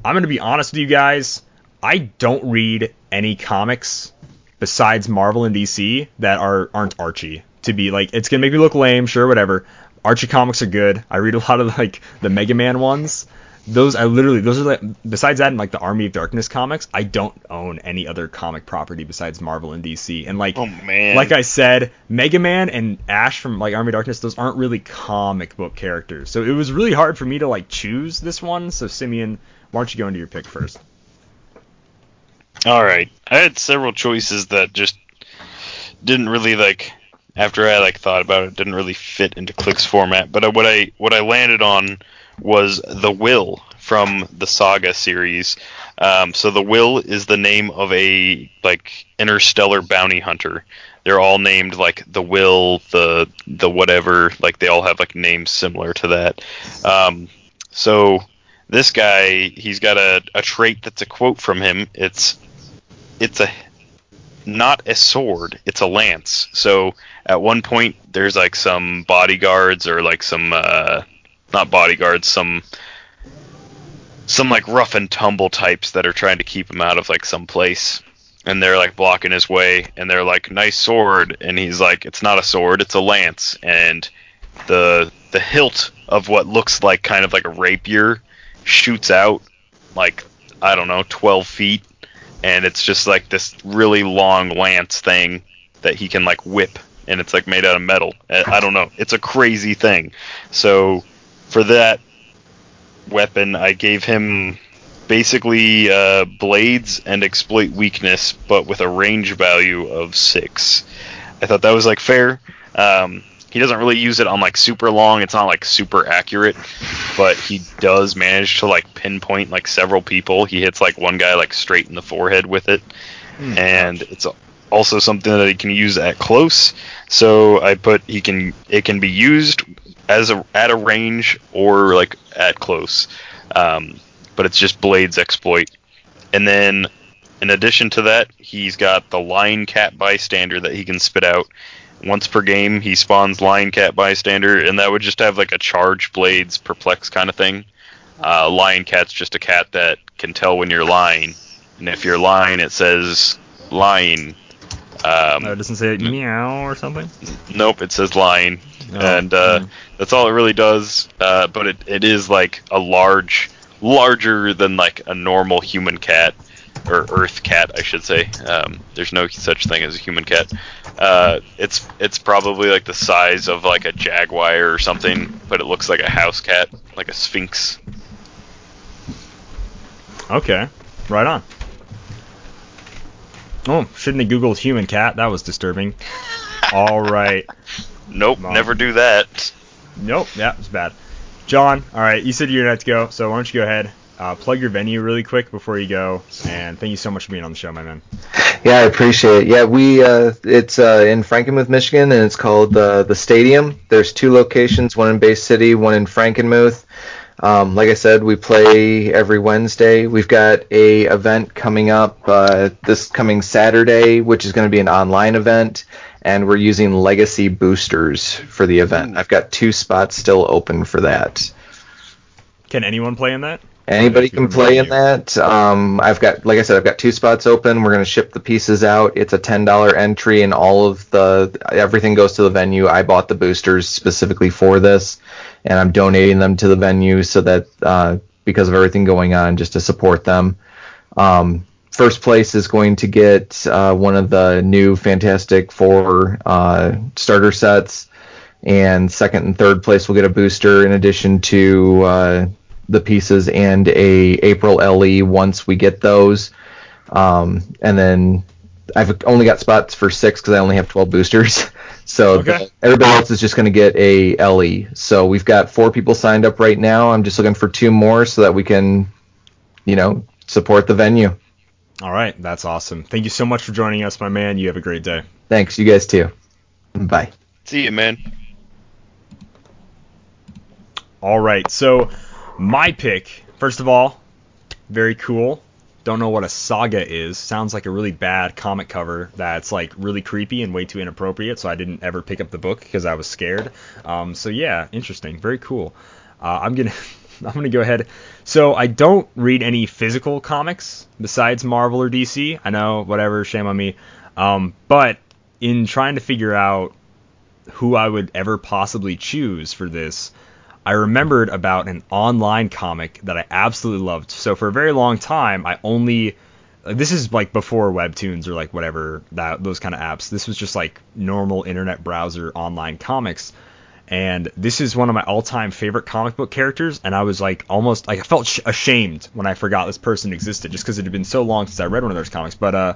I'm gonna be honest with you guys. I don't read any comics besides Marvel and DC that are aren't Archie. To be like, it's gonna make me look lame, sure, whatever. Archie comics are good. I read a lot of like the Mega Man ones. Those I literally those are like besides that and like the Army of Darkness comics, I don't own any other comic property besides Marvel and DC. And like Oh man. like I said, Mega Man and Ash from like Army of Darkness, those aren't really comic book characters. So it was really hard for me to like choose this one. So Simeon, why don't you go into your pick first? All right. I had several choices that just didn't really like after I like thought about it didn't really fit into Clix format, but uh, what I what I landed on was the Will from the Saga series. Um, so the Will is the name of a like interstellar bounty hunter. They're all named like the Will, the the whatever. Like they all have like names similar to that. Um, so this guy, he's got a, a trait that's a quote from him. It's it's a not a sword, it's a lance. So at one point there's like some bodyguards or like some uh not bodyguards, some some like rough and tumble types that are trying to keep him out of like some place. And they're like blocking his way and they're like nice sword. And he's like it's not a sword it's a lance. And the the hilt of what looks like kind of like a rapier shoots out like i don't know 12 feet. And it's just like this really long lance thing that he can like whip. And it's like made out of metal. I I don't know it's a crazy thing. So for that weapon i gave him basically uh, blades and exploit weakness but with a range value of six. I thought that was like fair. Um, he doesn't really use it on like super long. It's not like super accurate but he does manage to like pinpoint like several people. He hits like one guy like straight in the forehead with it. And it's also something that he can use at close. So i put he can it can be used as a at a range or like at close. Um, but it's just blades exploit. And then in addition to that he's got the lion cat bystander that he can spit out. Once per game he spawns lion cat bystander and that would just have like a charge blades perplex kind of thing. Uh, lion cat's just a cat that can tell when you're lying. And if you're lying it says lying um, Uh, it doesn't say meow or something. Nope, it says lying, Oh, and uh, mm. that's all it really does. Uh, but it, it is like a large, larger than like a normal human cat or Earth cat, I should say. Um, there's no such thing as a human cat. Uh, it's it's probably like the size of like a jaguar or something, but it looks like a house cat, like a sphinx. Okay, right on. Oh, shouldn't have googled human cat? That was disturbing. All right. Nope, Mom. never do that. Nope, that was bad. John, all right, you said you're going to go, so why don't you go ahead? Uh, plug your venue really quick before you go, and thank you so much for being on the show, my man. Yeah, I appreciate it. Yeah, we uh, it's uh, in Frankenmuth, Michigan, and it's called uh, the Stadium. There's two locations, one in Bay City, one in Frankenmuth. Um, like I said, we play every Wednesday. We've got a event coming up uh, this coming Saturday, which is going to be an online event, and we're using legacy boosters for the event. I've got two spots still open for that. Can anyone play in that? Anybody can play in that. Um, I've got, like I said, I've got two spots open. We're going to ship the pieces out. It's a ten dollar entry, and all of the everything goes to the venue. I bought the boosters specifically for this, and I'm donating them to the venue so that uh, because of everything going on, just to support them. Um, first place is going to get uh, one of the new Fantastic Four uh, starter sets, and second and third place will get a booster in addition to uh, the pieces and a April LE once we get those. Um, and then I've only got spots for six because I only have 12 boosters. So Okay. the- everybody else is just going to get a LE. So we've got four people signed up right now. I'm just looking for two more so that we can, you know, support the venue. All right, that's awesome. Thank you so much for joining us, my man. You have a great day. Thanks. You guys too. Bye. See you, man. All right, so my pick, first of all, very cool. Don't know what a saga is. Sounds like a really bad comic cover that's like really creepy and way too inappropriate. So I didn't ever pick up the book because I was scared. Um, so yeah, interesting, very cool. Uh, I'm gonna I'm gonna go ahead. So I don't read any physical comics besides Marvel or DC. I know, whatever, shame on me. Um, but in trying to figure out who I would ever possibly choose for this, I remembered about an online comic that I absolutely loved. So for a very long time, I only this is like before webtoons or like whatever that those kind of apps. This was just like normal internet browser online comics. And this is one of my all-time favorite comic book characters, and I was like almost like I felt sh- ashamed when I forgot this person existed, just because it had been so long since I read one of those comics. But uh,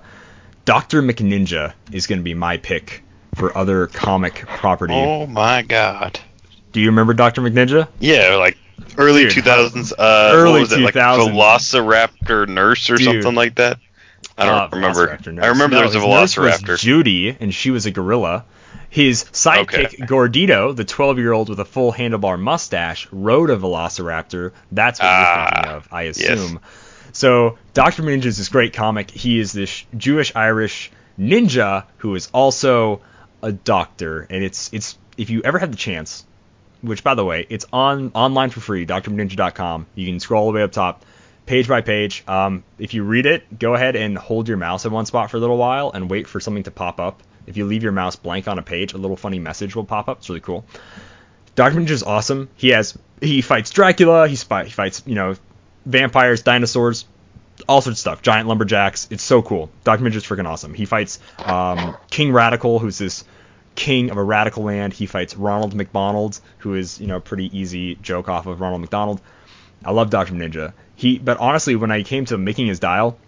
Doctor McNinja is going to be my pick for other comic property. Oh my god. Do you remember Doctor McNinja? Yeah, like early 2000s. Uh, early was it, like 2000s. Velociraptor Nurse or Dude. something like that? I don't Uh, remember. I remember No, there was a nurse was Velociraptor. Judy, and she was a gorilla. His sidekick, Okay. Gordito, the 12 year old with a full handlebar mustache, rode a Velociraptor. That's what Ah, you're thinking of, I yes. assume. So, Dr. Ninja is this great comic. He is this Jewish Irish ninja who is also a doctor. And it's, it's if you ever had the chance, which by the way, it's on online for free, drninja.com. You can scroll all the way up top, page by page. Um, if you read it, go ahead and hold your mouse in one spot for a little while and wait for something to pop up. If you leave your mouse blank on a page, a little funny message will pop up. It's really cool. Dr. Ninja is awesome. He has he fights Dracula. He, spy, he fights you know vampires, dinosaurs, all sorts of stuff. Giant lumberjacks. It's so cool. Dr. Ninja is freaking awesome. He fights um, King Radical, who's this king of a radical land. He fights Ronald McDonald, who is you know a pretty easy joke off of Ronald McDonald. I love Dr. Ninja. He, but honestly, when I came to making his dial,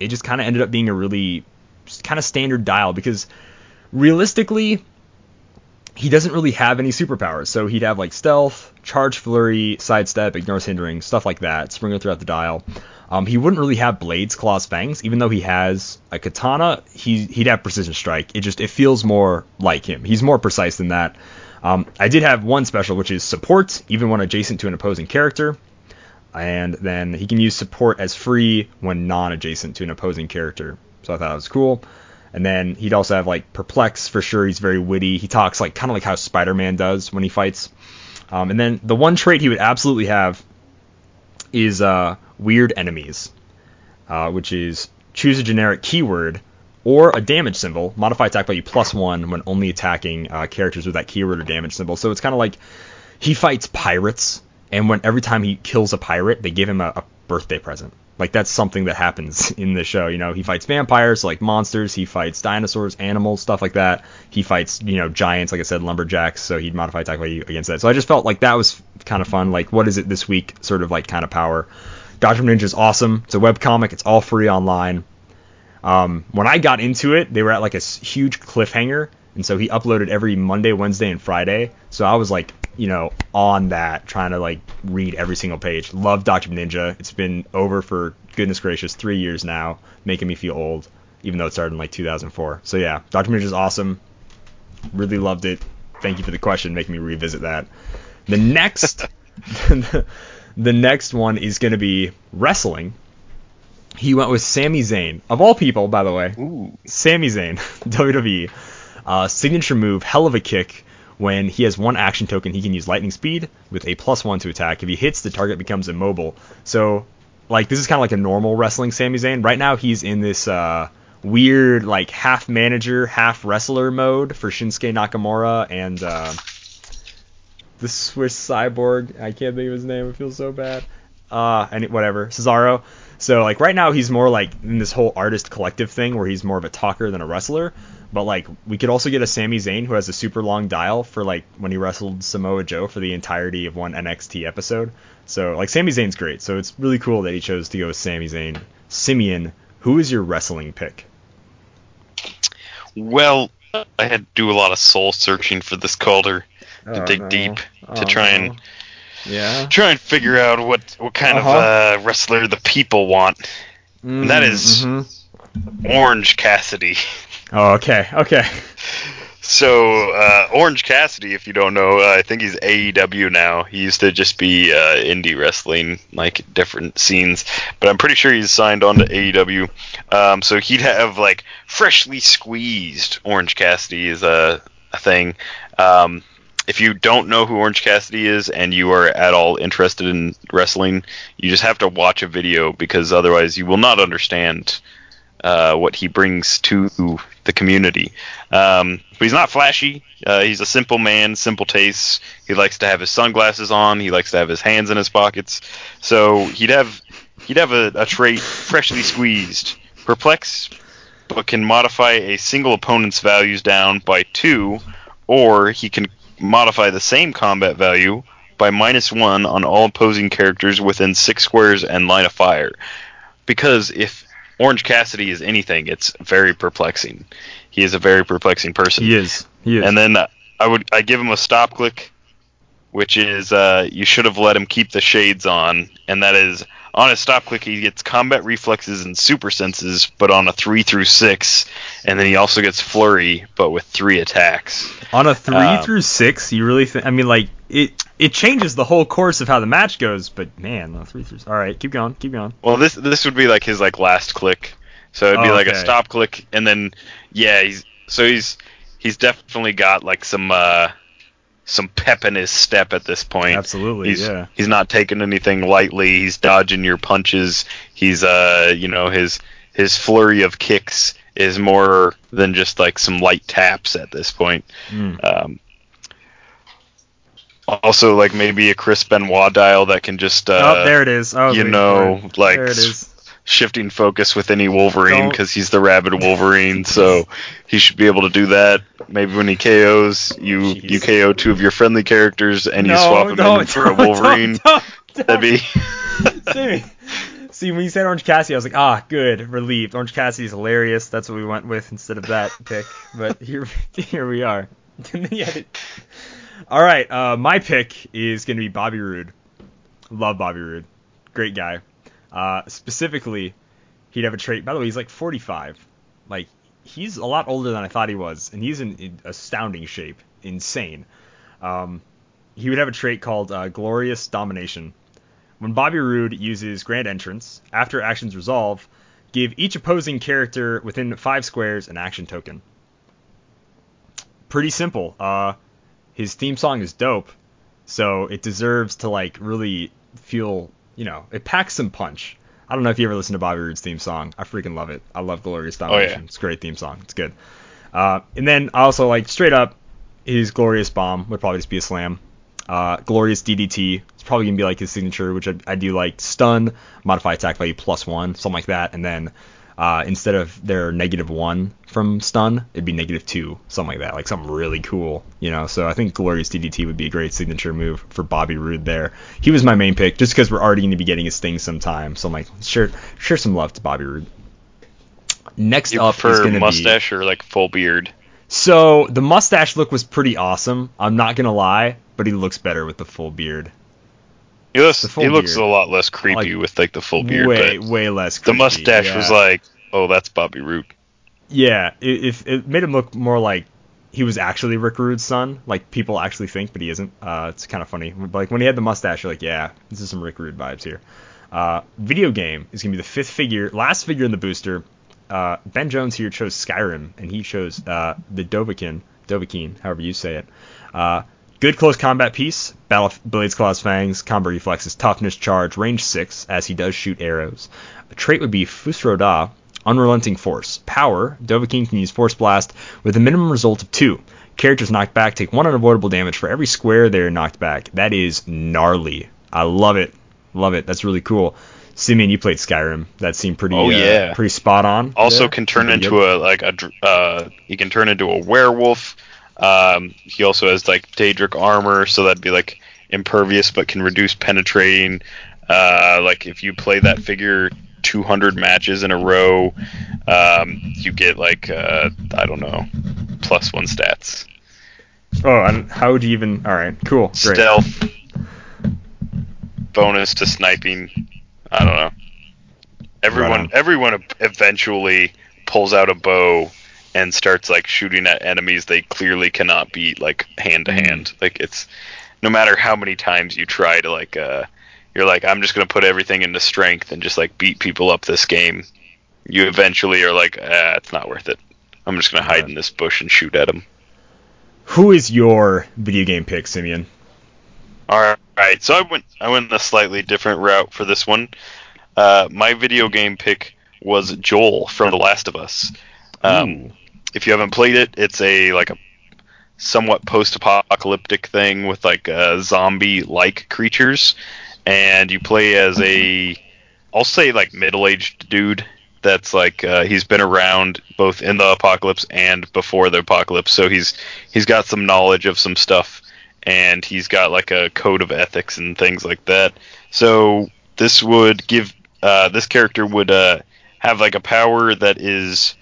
it just kind of ended up being a really kind of standard dial because realistically, he doesn't really have any superpowers. So he'd have like stealth, charge flurry, sidestep, ignores hindering, stuff like that, sprinkle throughout the dial. Um, he wouldn't really have blades, claws, fangs, even though he has a katana. He he'd have precision strike. It just it feels more like him. He's more precise than that. Um, I did have one special, which is support, even when adjacent to an opposing character, and then he can use support as free when non-adjacent to an opposing character. So I thought that was cool. And then he'd also have like perplex for sure. He's very witty. He talks like kind of like how Spider-Man does when he fights. Um, and then the one trait he would absolutely have is uh, weird enemies, uh, which is choose a generic keyword or a damage symbol. Modify attack value plus one when only attacking uh, characters with that keyword or damage symbol. So it's kind of like he fights pirates, and when every time he kills a pirate, they give him a, a birthday present. Like that's something that happens in the show. You know, he fights vampires, like monsters. He fights dinosaurs, animals, stuff like that. He fights, you know, giants, like I said, lumberjacks. So he'd modify attack value against that. So I just felt like that was kind of fun. Like, what is it this week? Sort of like kind of power. Doctor Ninja is awesome. It's a web comic. It's all free online. Um, when I got into it, they were at like a huge cliffhanger, and so he uploaded every Monday, Wednesday, and Friday. So I was like you know, on that, trying to like read every single page. Love Doctor Ninja. It's been over for goodness gracious three years now, making me feel old, even though it started in like 2004. So yeah, Doctor Ninja is awesome. Really loved it. Thank you for the question, making me revisit that. The next, the next one is going to be wrestling. He went with Sami Zayn, of all people, by the way. Ooh. Sami Zayn, WWE. Uh, signature move, hell of a kick. When he has one action token, he can use lightning speed with a plus one to attack. If he hits, the target becomes immobile. So, like, this is kind of like a normal wrestling Sami Zayn. Right now, he's in this uh, weird, like, half manager, half wrestler mode for Shinsuke Nakamura and uh, the Swiss Cyborg. I can't think of his name. I feel so bad. Uh, and whatever, Cesaro. So like right now he's more like in this whole artist collective thing where he's more of a talker than a wrestler. But like we could also get a Sami Zayn who has a super long dial for like when he wrestled Samoa Joe for the entirety of one NXT episode. So like Sami Zayn's great. So it's really cool that he chose to go with Sami Zayn. Simeon, who is your wrestling pick? Well, I had to do a lot of soul searching for this Calder to Oh, dig no. deep to Oh, try no. and Yeah. try and figure out what what kind Uh-huh. of uh, wrestler the people want. And that is Mhm. Orange Cassidy. Oh, okay. Okay. So uh, Orange Cassidy, if you don't know, uh, I think he's AEW now. He used to just be uh, indie wrestling, like different scenes, but I'm pretty sure he's signed on to AEW. Um, so he'd have like freshly squeezed Orange Cassidy is a, a thing. Um, if you don't know who Orange Cassidy is and you are at all interested in wrestling, you just have to watch a video because otherwise you will not understand uh, what he brings to the community. Um, but he's not flashy. Uh, he's a simple man, simple tastes. He likes to have his sunglasses on. He likes to have his hands in his pockets. So he'd have he'd have a, a trait freshly squeezed, perplex, but can modify a single opponent's values down by two, or he can modify the same combat value by minus one on all opposing characters within six squares and line of fire. Because if Orange Cassidy is anything, it's very perplexing. He is a very perplexing person. He is. He is. And then uh, I would I give him a stop click, which is uh, you should have let him keep the shades on, and that is on a stop click he gets combat reflexes and super senses, but on a three through six, and then he also gets flurry, but with three attacks. On a three Um, through six, you really think? I mean, like it it changes the whole course of how the match goes. But man, a three through. All right, keep going, keep going. Well, this this would be like his like last click, so it'd be Oh, like a stop click, and then yeah, he's so he's he's definitely got like some uh some pep in his step at this point. Absolutely, he's, yeah. He's not taking anything lightly. He's dodging your punches. He's uh you know his his flurry of kicks is more than just like some light taps at this point. Mm. Um, also, like maybe a Chris Benoit dial that can just uh, oh, there it is. Oh, you know, like there it is. shifting focus with any Wolverine because he's the rabid Wolverine, so he should be able to do that. Maybe when he KOs, you Jeez. you KO two of your friendly characters and you swap them don't, in for a don't, Wolverine. Don't, don't, That'd be See, when you said Orange Cassidy, I was like, ah, good, relieved. Orange Cassidy's hilarious. That's what we went with instead of that pick. But here, here we are. Yeah, All right, uh, my pick is gonna be Bobby Roode. Love Bobby Roode, great guy. Uh, specifically, he'd have a trait. By the way, he's like 45. Like he's a lot older than I thought he was, and he's in, in astounding shape, insane. Um, he would have a trait called uh, Glorious Domination. When Bobby Roode uses Grand Entrance, after actions resolve, give each opposing character within five squares an action token. Pretty simple. Uh, his theme song is dope, so it deserves to like really feel, you know, it packs some punch. I don't know if you ever listened to Bobby Roode's theme song. I freaking love it. I love Glorious Domination. It's a great theme song. It's good. Uh, and then also like straight up, his Glorious Bomb would probably just be a slam. Uh, Glorious DDT. It's probably gonna be like his signature, which I, I do like stun, modify attack value plus one, something like that. And then uh, instead of their negative one from stun, it'd be negative two, something like that, like something really cool, you know. So I think Glorious DDT would be a great signature move for Bobby Roode there. He was my main pick, just because we're already going to be getting his thing sometime. So I'm like, sure, share some love to Bobby Roode. Next you up is going to be mustache or like full beard. So the mustache look was pretty awesome. I'm not gonna lie, but he looks better with the full beard. He looks he looks a lot less creepy Like, with like the full beard, way way less. the mustache yeah. was like, oh, that's Bobby Roode. Yeah, it, it, it made him look more like he was actually Rick Rude's son, like people actually think, but he isn't. Uh, it's kind of funny. Like when he had the mustache, you're like, yeah, this is some Rick Rude vibes here. Uh, video game is gonna be the fifth figure, last figure in the booster. Uh, ben Jones here chose Skyrim, and he chose uh, the Dovahkiin, Dovahkiin, however you say it. Uh, good close combat piece, battle blades, claws, fangs, combo reflexes, toughness, charge, range six, as he does shoot arrows. A trait would be Fus Ro Dah, Unrelenting Force. Power, Dovahkiin can use Force Blast with a minimum result of 2. Characters knocked back take 1 unavoidable damage for every square they are knocked back. That is gnarly. I love it. Love it. That's really cool. Simeon, you played Skyrim. That seemed pretty Oh, uh, yeah. pretty spot on. Also there. can turn into good. a like a dr- uh he can turn into a werewolf. Um he also has like Daedric armor, so that'd be like impervious but can reduce penetrating. Uh like if you play that figure 200 matches in a row, um you get like uh I don't know, plus 1 stats. Oh, and how would you even All right, cool. Great. Stealth bonus to sniping. I don't know. Everyone Right everyone eventually pulls out a bow and starts like shooting at enemies they clearly cannot beat like hand to hand. Like it's no matter how many times you try to like uh you're like I'm just going to put everything into strength and just like beat people up this game. You eventually are like ah, it's not worth it. I'm just going to hide in this bush and shoot at them. Who is your video game pick, Simeon? All right, so I went I went a slightly different route for this one. Uh, my video game pick was Joel from The Last of Us. Um, if you haven't played it, it's a like a somewhat post-apocalyptic thing with like uh, zombie-like creatures, and you play as a I'll say like middle-aged dude that's like uh, he's been around both in the apocalypse and before the apocalypse, so he's he's got some knowledge of some stuff and he's got like a code of ethics and things like that. So this would give uh, this character would uh, have like a power that is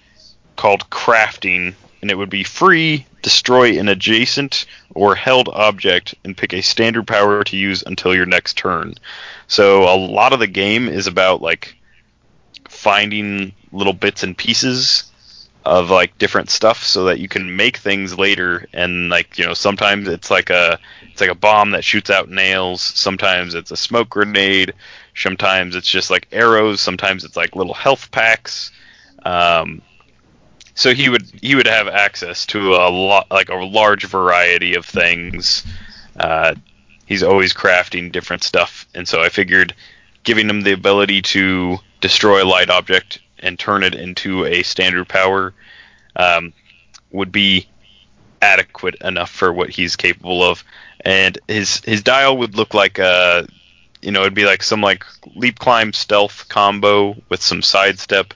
called crafting, and it would be free, destroy an adjacent or held object, and pick a standard power to use until your next turn. So a lot of the game is about like finding little bits and pieces of like different stuff so that you can make things later and like you know sometimes it's like a it's like a bomb that shoots out nails sometimes it's a smoke grenade sometimes it's just like arrows sometimes it's like little health packs um, so he would he would have access to a lot like a large variety of things uh, he's always crafting different stuff and so i figured giving him the ability to destroy a light object and turn it into a standard power um, would be adequate enough for what he's capable of. And his his dial would look like a, you know, it'd be like some like leap climb stealth combo with some sidestep.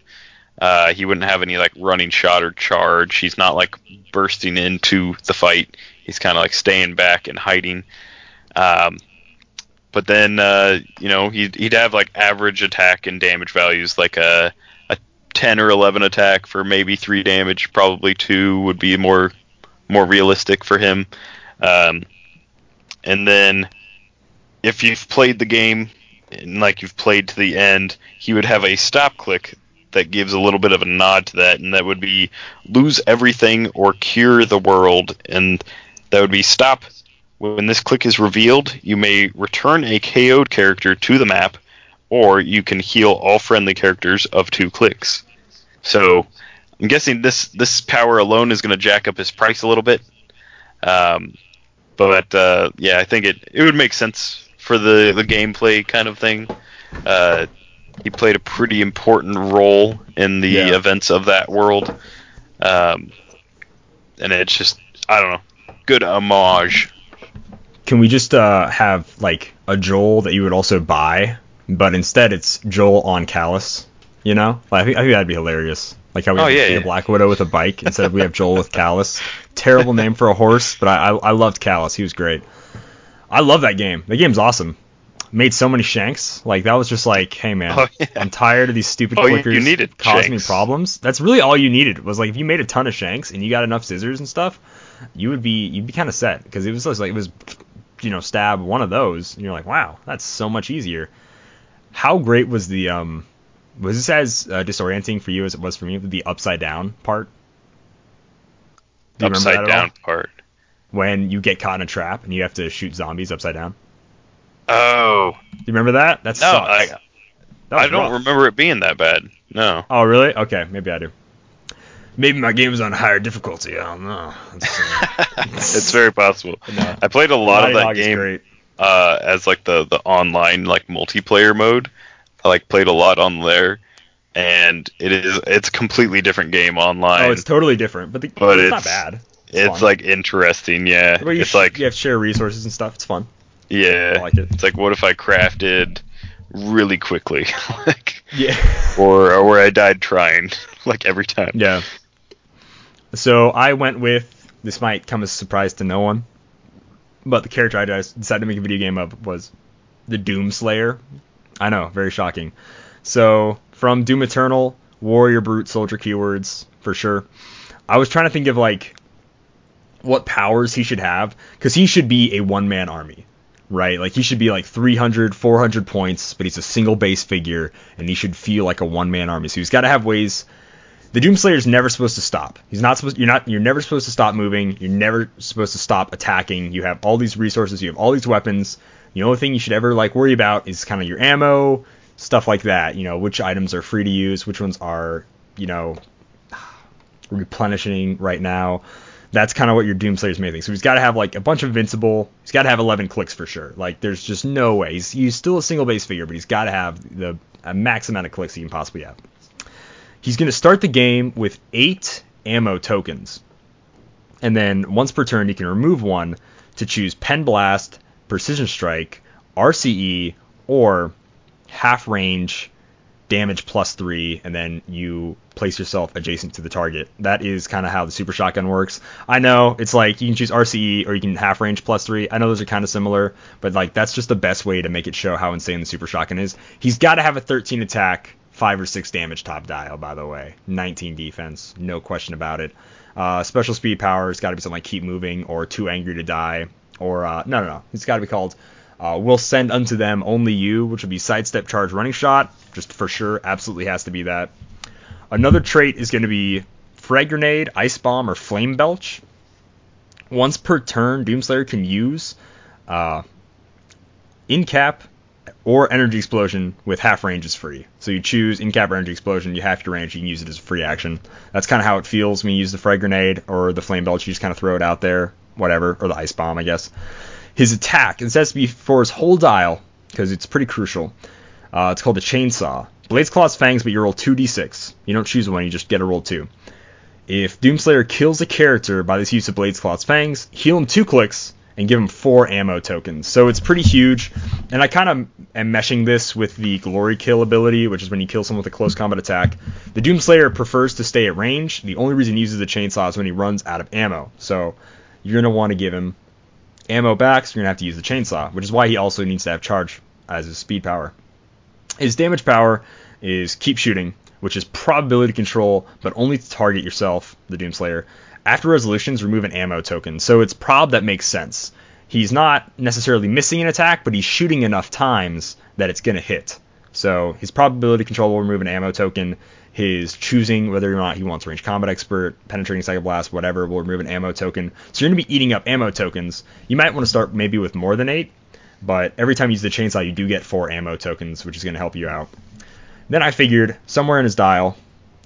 Uh, he wouldn't have any like running shot or charge. He's not like bursting into the fight. He's kind of like staying back and hiding. Um, but then uh, you know he'd he'd have like average attack and damage values, like a a ten or eleven attack for maybe three damage. Probably two would be more more realistic for him. Um, and then if you've played the game and like you've played to the end, he would have a stop click that gives a little bit of a nod to that, and that would be lose everything or cure the world, and that would be stop. When this click is revealed, you may return a KO'd character to the map, or you can heal all friendly characters of two clicks. So I'm guessing this this power alone is going to jack up his price a little bit. Um, but uh, yeah, I think it it would make sense for the the gameplay kind of thing. Uh, he played a pretty important role in the Yeah. events of that world, um, and it's just I don't know, good homage. Can we just uh, have like a Joel that you would also buy, but instead it's Joel on Callus? You know, like, I think I think that'd be hilarious. Like how we Oh, have yeah, yeah. Black Widow with a bike instead of we have Joel with Callus. Terrible name for a horse, but I, I I loved Callus. He was great. I love that game. The game's awesome. Made so many shanks. Like that was just like, hey man, Oh, yeah. I'm tired of these stupid Oh, you- clickers you needed causing me problems. That's really all you needed was like if you made a ton of shanks and you got enough scissors and stuff, you would be you'd be kind of set because it was just like it was you know stab one of those and you're like wow that's so much easier. How great was the um was this as uh, disorienting for you as it was for me the upside down part? Do you Upside that at all? down part. when you get caught in a trap and you have to shoot zombies upside down. Oh Do you remember that? That's no, I, That I don't rough. remember it being that bad. No. Oh, really? Okay, maybe I do. Maybe my game was on higher difficulty. I don't know. It's, it's very possible. No. I played a lot Naughty of that Dog game uh, as like the the online like multiplayer mode. I like played a lot on there, and it is it's a completely different game online. Oh, it's totally different, but, the, But it's, not bad. it's fun. like interesting, yeah. You it's sh- like you have to share resources and stuff. It's fun. Yeah, like it. it's like what if I crafted really quickly, like Yeah. or or where I died trying, like every time. Yeah. So I went with this might come as a surprise to no one, but the character I decided to make a video game of was the Doom Slayer. I know, very shocking. So from Doom Eternal, Warrior Brute Soldier keywords for sure. I was trying to think of like what powers he should have because he should be a one man army right like he should be like 300 400 points but he's a single base figure and he should feel like a one man army so he's got to have ways the Doomslayer is never supposed to stop. He's not supposed. You're not. You're never supposed to stop moving. You're never supposed to stop attacking. You have all these resources. You have all these weapons. The only thing you should ever like worry about is kind of your ammo, stuff like that. You know, which items are free to use, which ones are, you know, replenishing right now. That's kind of what your Doomslayer's main thing. So he's got to have like a bunch of invincible. He's got to have 11 clicks for sure. Like there's just no way. He's, he's still a single base figure, but he's got to have the max amount of clicks he can possibly have. He's going to start the game with eight ammo tokens. And then once per turn, you can remove one to choose Pen Blast, Precision Strike, RCE, or half range damage plus three, and then you place yourself adjacent to the target. That is kind of how the super shotgun works. I know it's like you can choose RCE or you can half range plus three. I know those are kind of similar, but like that's just the best way to make it show how insane the super shotgun is. He's got to have a 13 attack, five or six damage top dial, by the way, 19 defense, no question about it. Uh, special speed power has got to be something like keep moving or too angry to die, or uh, no, no, no, it's got to be called uh, will send unto them only you, which would be sidestep charge running shot, just for sure, absolutely has to be that. Another trait is going to be frag grenade, ice bomb, or flame belch. Once per turn, Doomslayer can use uh, in cap or energy explosion with half range is free. So you choose in cap or energy explosion, you half your range, you can use it as a free action. That's kind of how it feels when you use the frag grenade or the flame belch. You just kind of throw it out there, whatever, or the ice bomb, I guess. His attack, it says to be for his whole dial because it's pretty crucial. Uh, it's called the chainsaw. Blades, claws, fangs, but you roll 2d6. You don't choose one, you just get a roll 2. If Doomslayer kills a character by this use of Blades, Claws, Fangs, heal him two clicks and give him four ammo tokens. So it's pretty huge. And I kind of am meshing this with the Glory Kill ability, which is when you kill someone with a close combat attack. The Doomslayer prefers to stay at range. The only reason he uses the chainsaw is when he runs out of ammo. So you're going to want to give him ammo back, so you're going to have to use the chainsaw, which is why he also needs to have charge as his speed power. His damage power is keep shooting, which is probability control, but only to target yourself, the Doomslayer. After resolutions, remove an ammo token. So it's prob that makes sense. He's not necessarily missing an attack, but he's shooting enough times that it's going to hit. So his probability control will remove an ammo token. His choosing whether or not he wants range combat expert, penetrating psychic blast, whatever, will remove an ammo token. So you're going to be eating up ammo tokens. You might want to start maybe with more than eight, but every time you use the chainsaw, you do get four ammo tokens, which is going to help you out. Then I figured somewhere in his dial,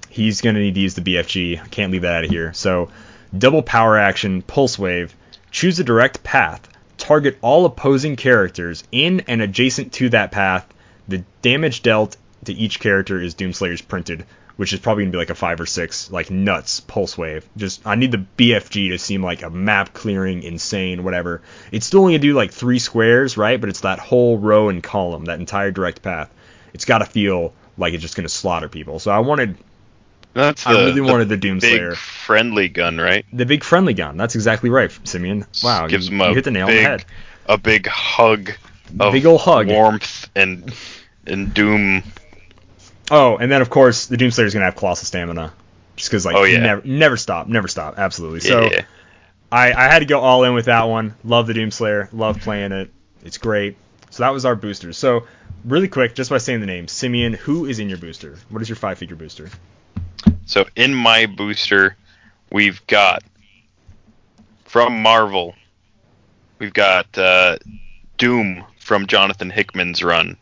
he's going to need to use the BFG. I can't leave that out of here. So double power action, pulse wave, choose a direct path, target all opposing characters in and adjacent to that path. The damage dealt to each character is Doomslayer's printed, which is probably gonna be like a five or six, like nuts pulse wave. Just I need the BFG to seem like a map clearing, insane, whatever. It's still only gonna do like three squares, right? But it's that whole row and column, that entire direct path. It's gotta feel like it's just gonna slaughter people. So I wanted That's I the, really the wanted the Doomslayer. big friendly gun, right? The big friendly gun. That's exactly right, Simeon. Wow, gives you, him a you hit the nail big, on the head. a big hug of Big ol' hug. warmth and and doom. Oh, and then of course the Doomslayer is gonna have colossal stamina, just because like Oh, yeah. never never stop, never stop, absolutely. Yeah, So yeah. I I had to go all in with that one. Love the Doomslayer, love playing it. It's great. So that was our boosters. So really quick, just by saying the name, Simeon, who is in your booster? What is your five figure booster? So in my booster, we've got from Marvel, we've got uh, Doom from Jonathan Hickman's run.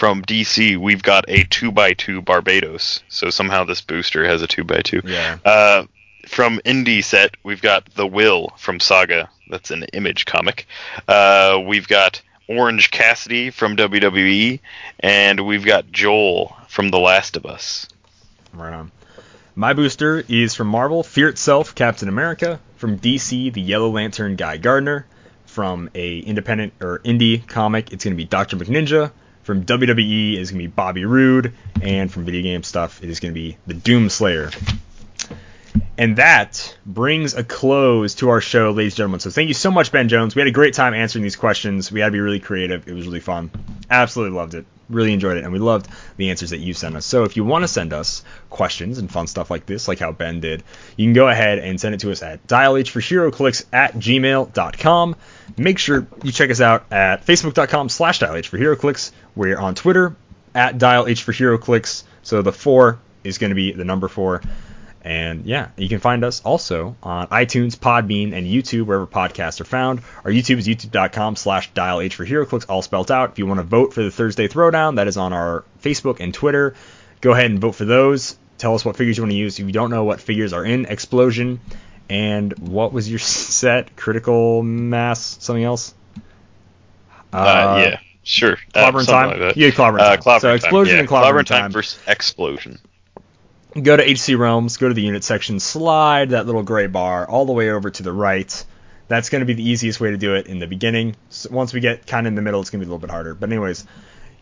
From DC, we've got a two x two Barbatos. So somehow this booster has a two x two. Yeah. Uh, from Indie set, we've got The Will from Saga. That's an image comic. Uh, we've got Orange Cassidy from WWE, and we've got Joel from The Last of Us. Right on. My booster is from Marvel, Fear Itself, Captain America. From DC, the Yellow Lantern, Guy Gardner. From a independent or indie comic, it's gonna be Doctor McNinja. From WWE, it's gonna be Bobby Roode, and from video game stuff, it is gonna be the Doom Slayer. And that brings a close to our show, ladies and gentlemen. So thank you so much, Ben Jones. We had a great time answering these questions. We had to be really creative. It was really fun. Absolutely loved it. Really enjoyed it. And we loved the answers that you sent us. So if you want to send us questions and fun stuff like this, like how Ben did, you can go ahead and send it to us at dialhforheroclix at gmail.com. Make sure you check us out at facebook.com slash dialhforheroclix. We're on Twitter at dialhforheroclix. So the four is going to be the number four. And yeah, you can find us also on iTunes, Podbean, and YouTube, wherever podcasts are found. Our YouTube is youtube.com slash dial H for HeroClix, all spelled out. If you want to vote for the Thursday Throwdown, that is on our Facebook and Twitter. Go ahead and vote for those. Tell us what figures you want to use. If you don't know what figures are in Explosion, and what was your set? Critical Mass, something else? Uh, yeah, sure. Uh, Clobber in Time? like. Yeah, Clobber in Uh, Time. So Explosion time. and Clobber in in time Time. versus Explosion. Go to HC Realms, go to the unit section, slide that little gray bar all the way over to the right. That's going to be the easiest way to do it in the beginning. So once we get kind of in the middle, it's going to be a little bit harder. But anyways,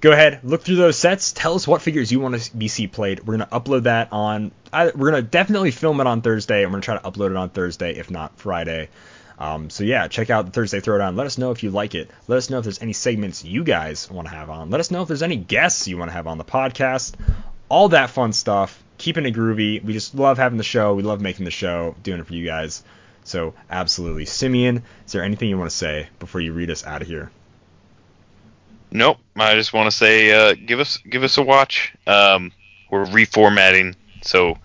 go ahead, look through those sets. Tell us what figures you want to be see played. We're going to upload that on. I, we're going to definitely film it on Thursday, and we're going to try to upload it on Thursday, if not Friday. Um, so yeah, check out the Thursday Throwdown. Let us know if you like it. Let us know if there's any segments you guys want to have on. Let us know if there's any guests you want to have on the podcast. All that fun stuff. Keeping it groovy. We just love having the show. We love making the show, doing it for you guys. So absolutely, Simeon. Is there anything you want to say before you read us out of here? Nope. I just want to say, uh, give us give us a watch. Um, we're reformatting, so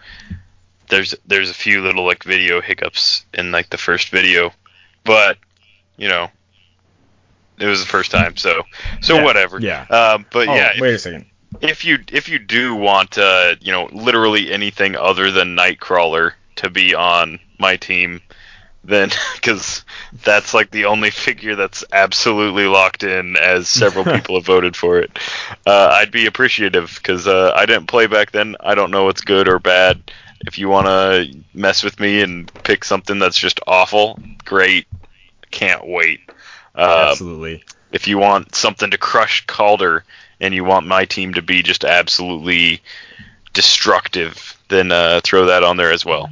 there's there's a few little like video hiccups in like the first video, but you know, it was the first time, so so Yeah, whatever. yeah. Um, but Oh, yeah, wait a second. If you if you do want uh you know literally anything other than Nightcrawler to be on my team, then because that's like the only figure that's absolutely locked in, as several people have voted for it. Uh, I'd be appreciative because uh, I didn't play back then. I don't know what's good or bad. If you want to mess with me and pick something that's just awful, great. Can't wait. Uh, Absolutely. if you want something to crush Calder and you want my team to be just absolutely destructive, then uh, throw that on there as well.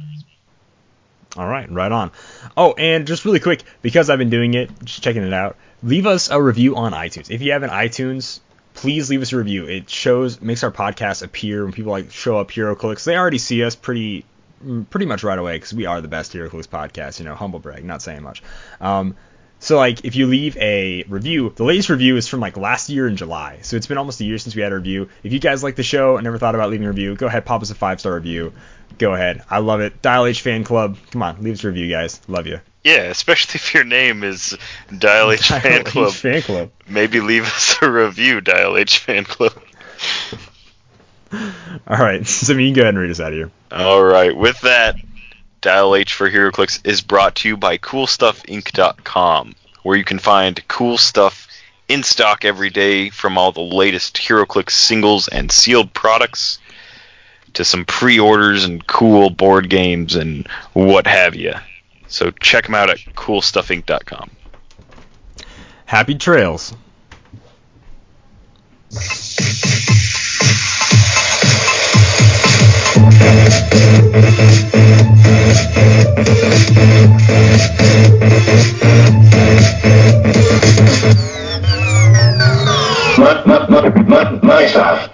All right, right on. Oh, and just really quick, because I've been doing it, just checking it out, leave us a review on iTunes. If you have an iTunes, please leave us a review. It shows, makes our podcast appear when people like show up HeroClix. They already see us pretty, mm, pretty much right away because we are the best HeroClix podcast. You know, humble brag, not saying much. Um, so like, if you leave a review, the latest review is from like last year in July. So it's been almost a year since we had a review. If you guys like the show and never thought about leaving a review, go ahead, pop us a five star review. Go ahead, I love it. Dial H Fan Club, come on, leave us a review, guys. Love you. Yeah, especially if your name is Dial H Fan Dial H Club. Fan Club. Maybe leave us a review, Dial H Fan Club. All right, so you can go ahead and read us out of here. All right, with that, Dial H for HeroClix is brought to you by CoolStuffInc.com, where you can find cool stuff in stock every day from all the latest HeroClix singles and sealed products to some pre-orders and cool board games and what have you. So check them out at CoolStuffInc.com. Happy trails. My,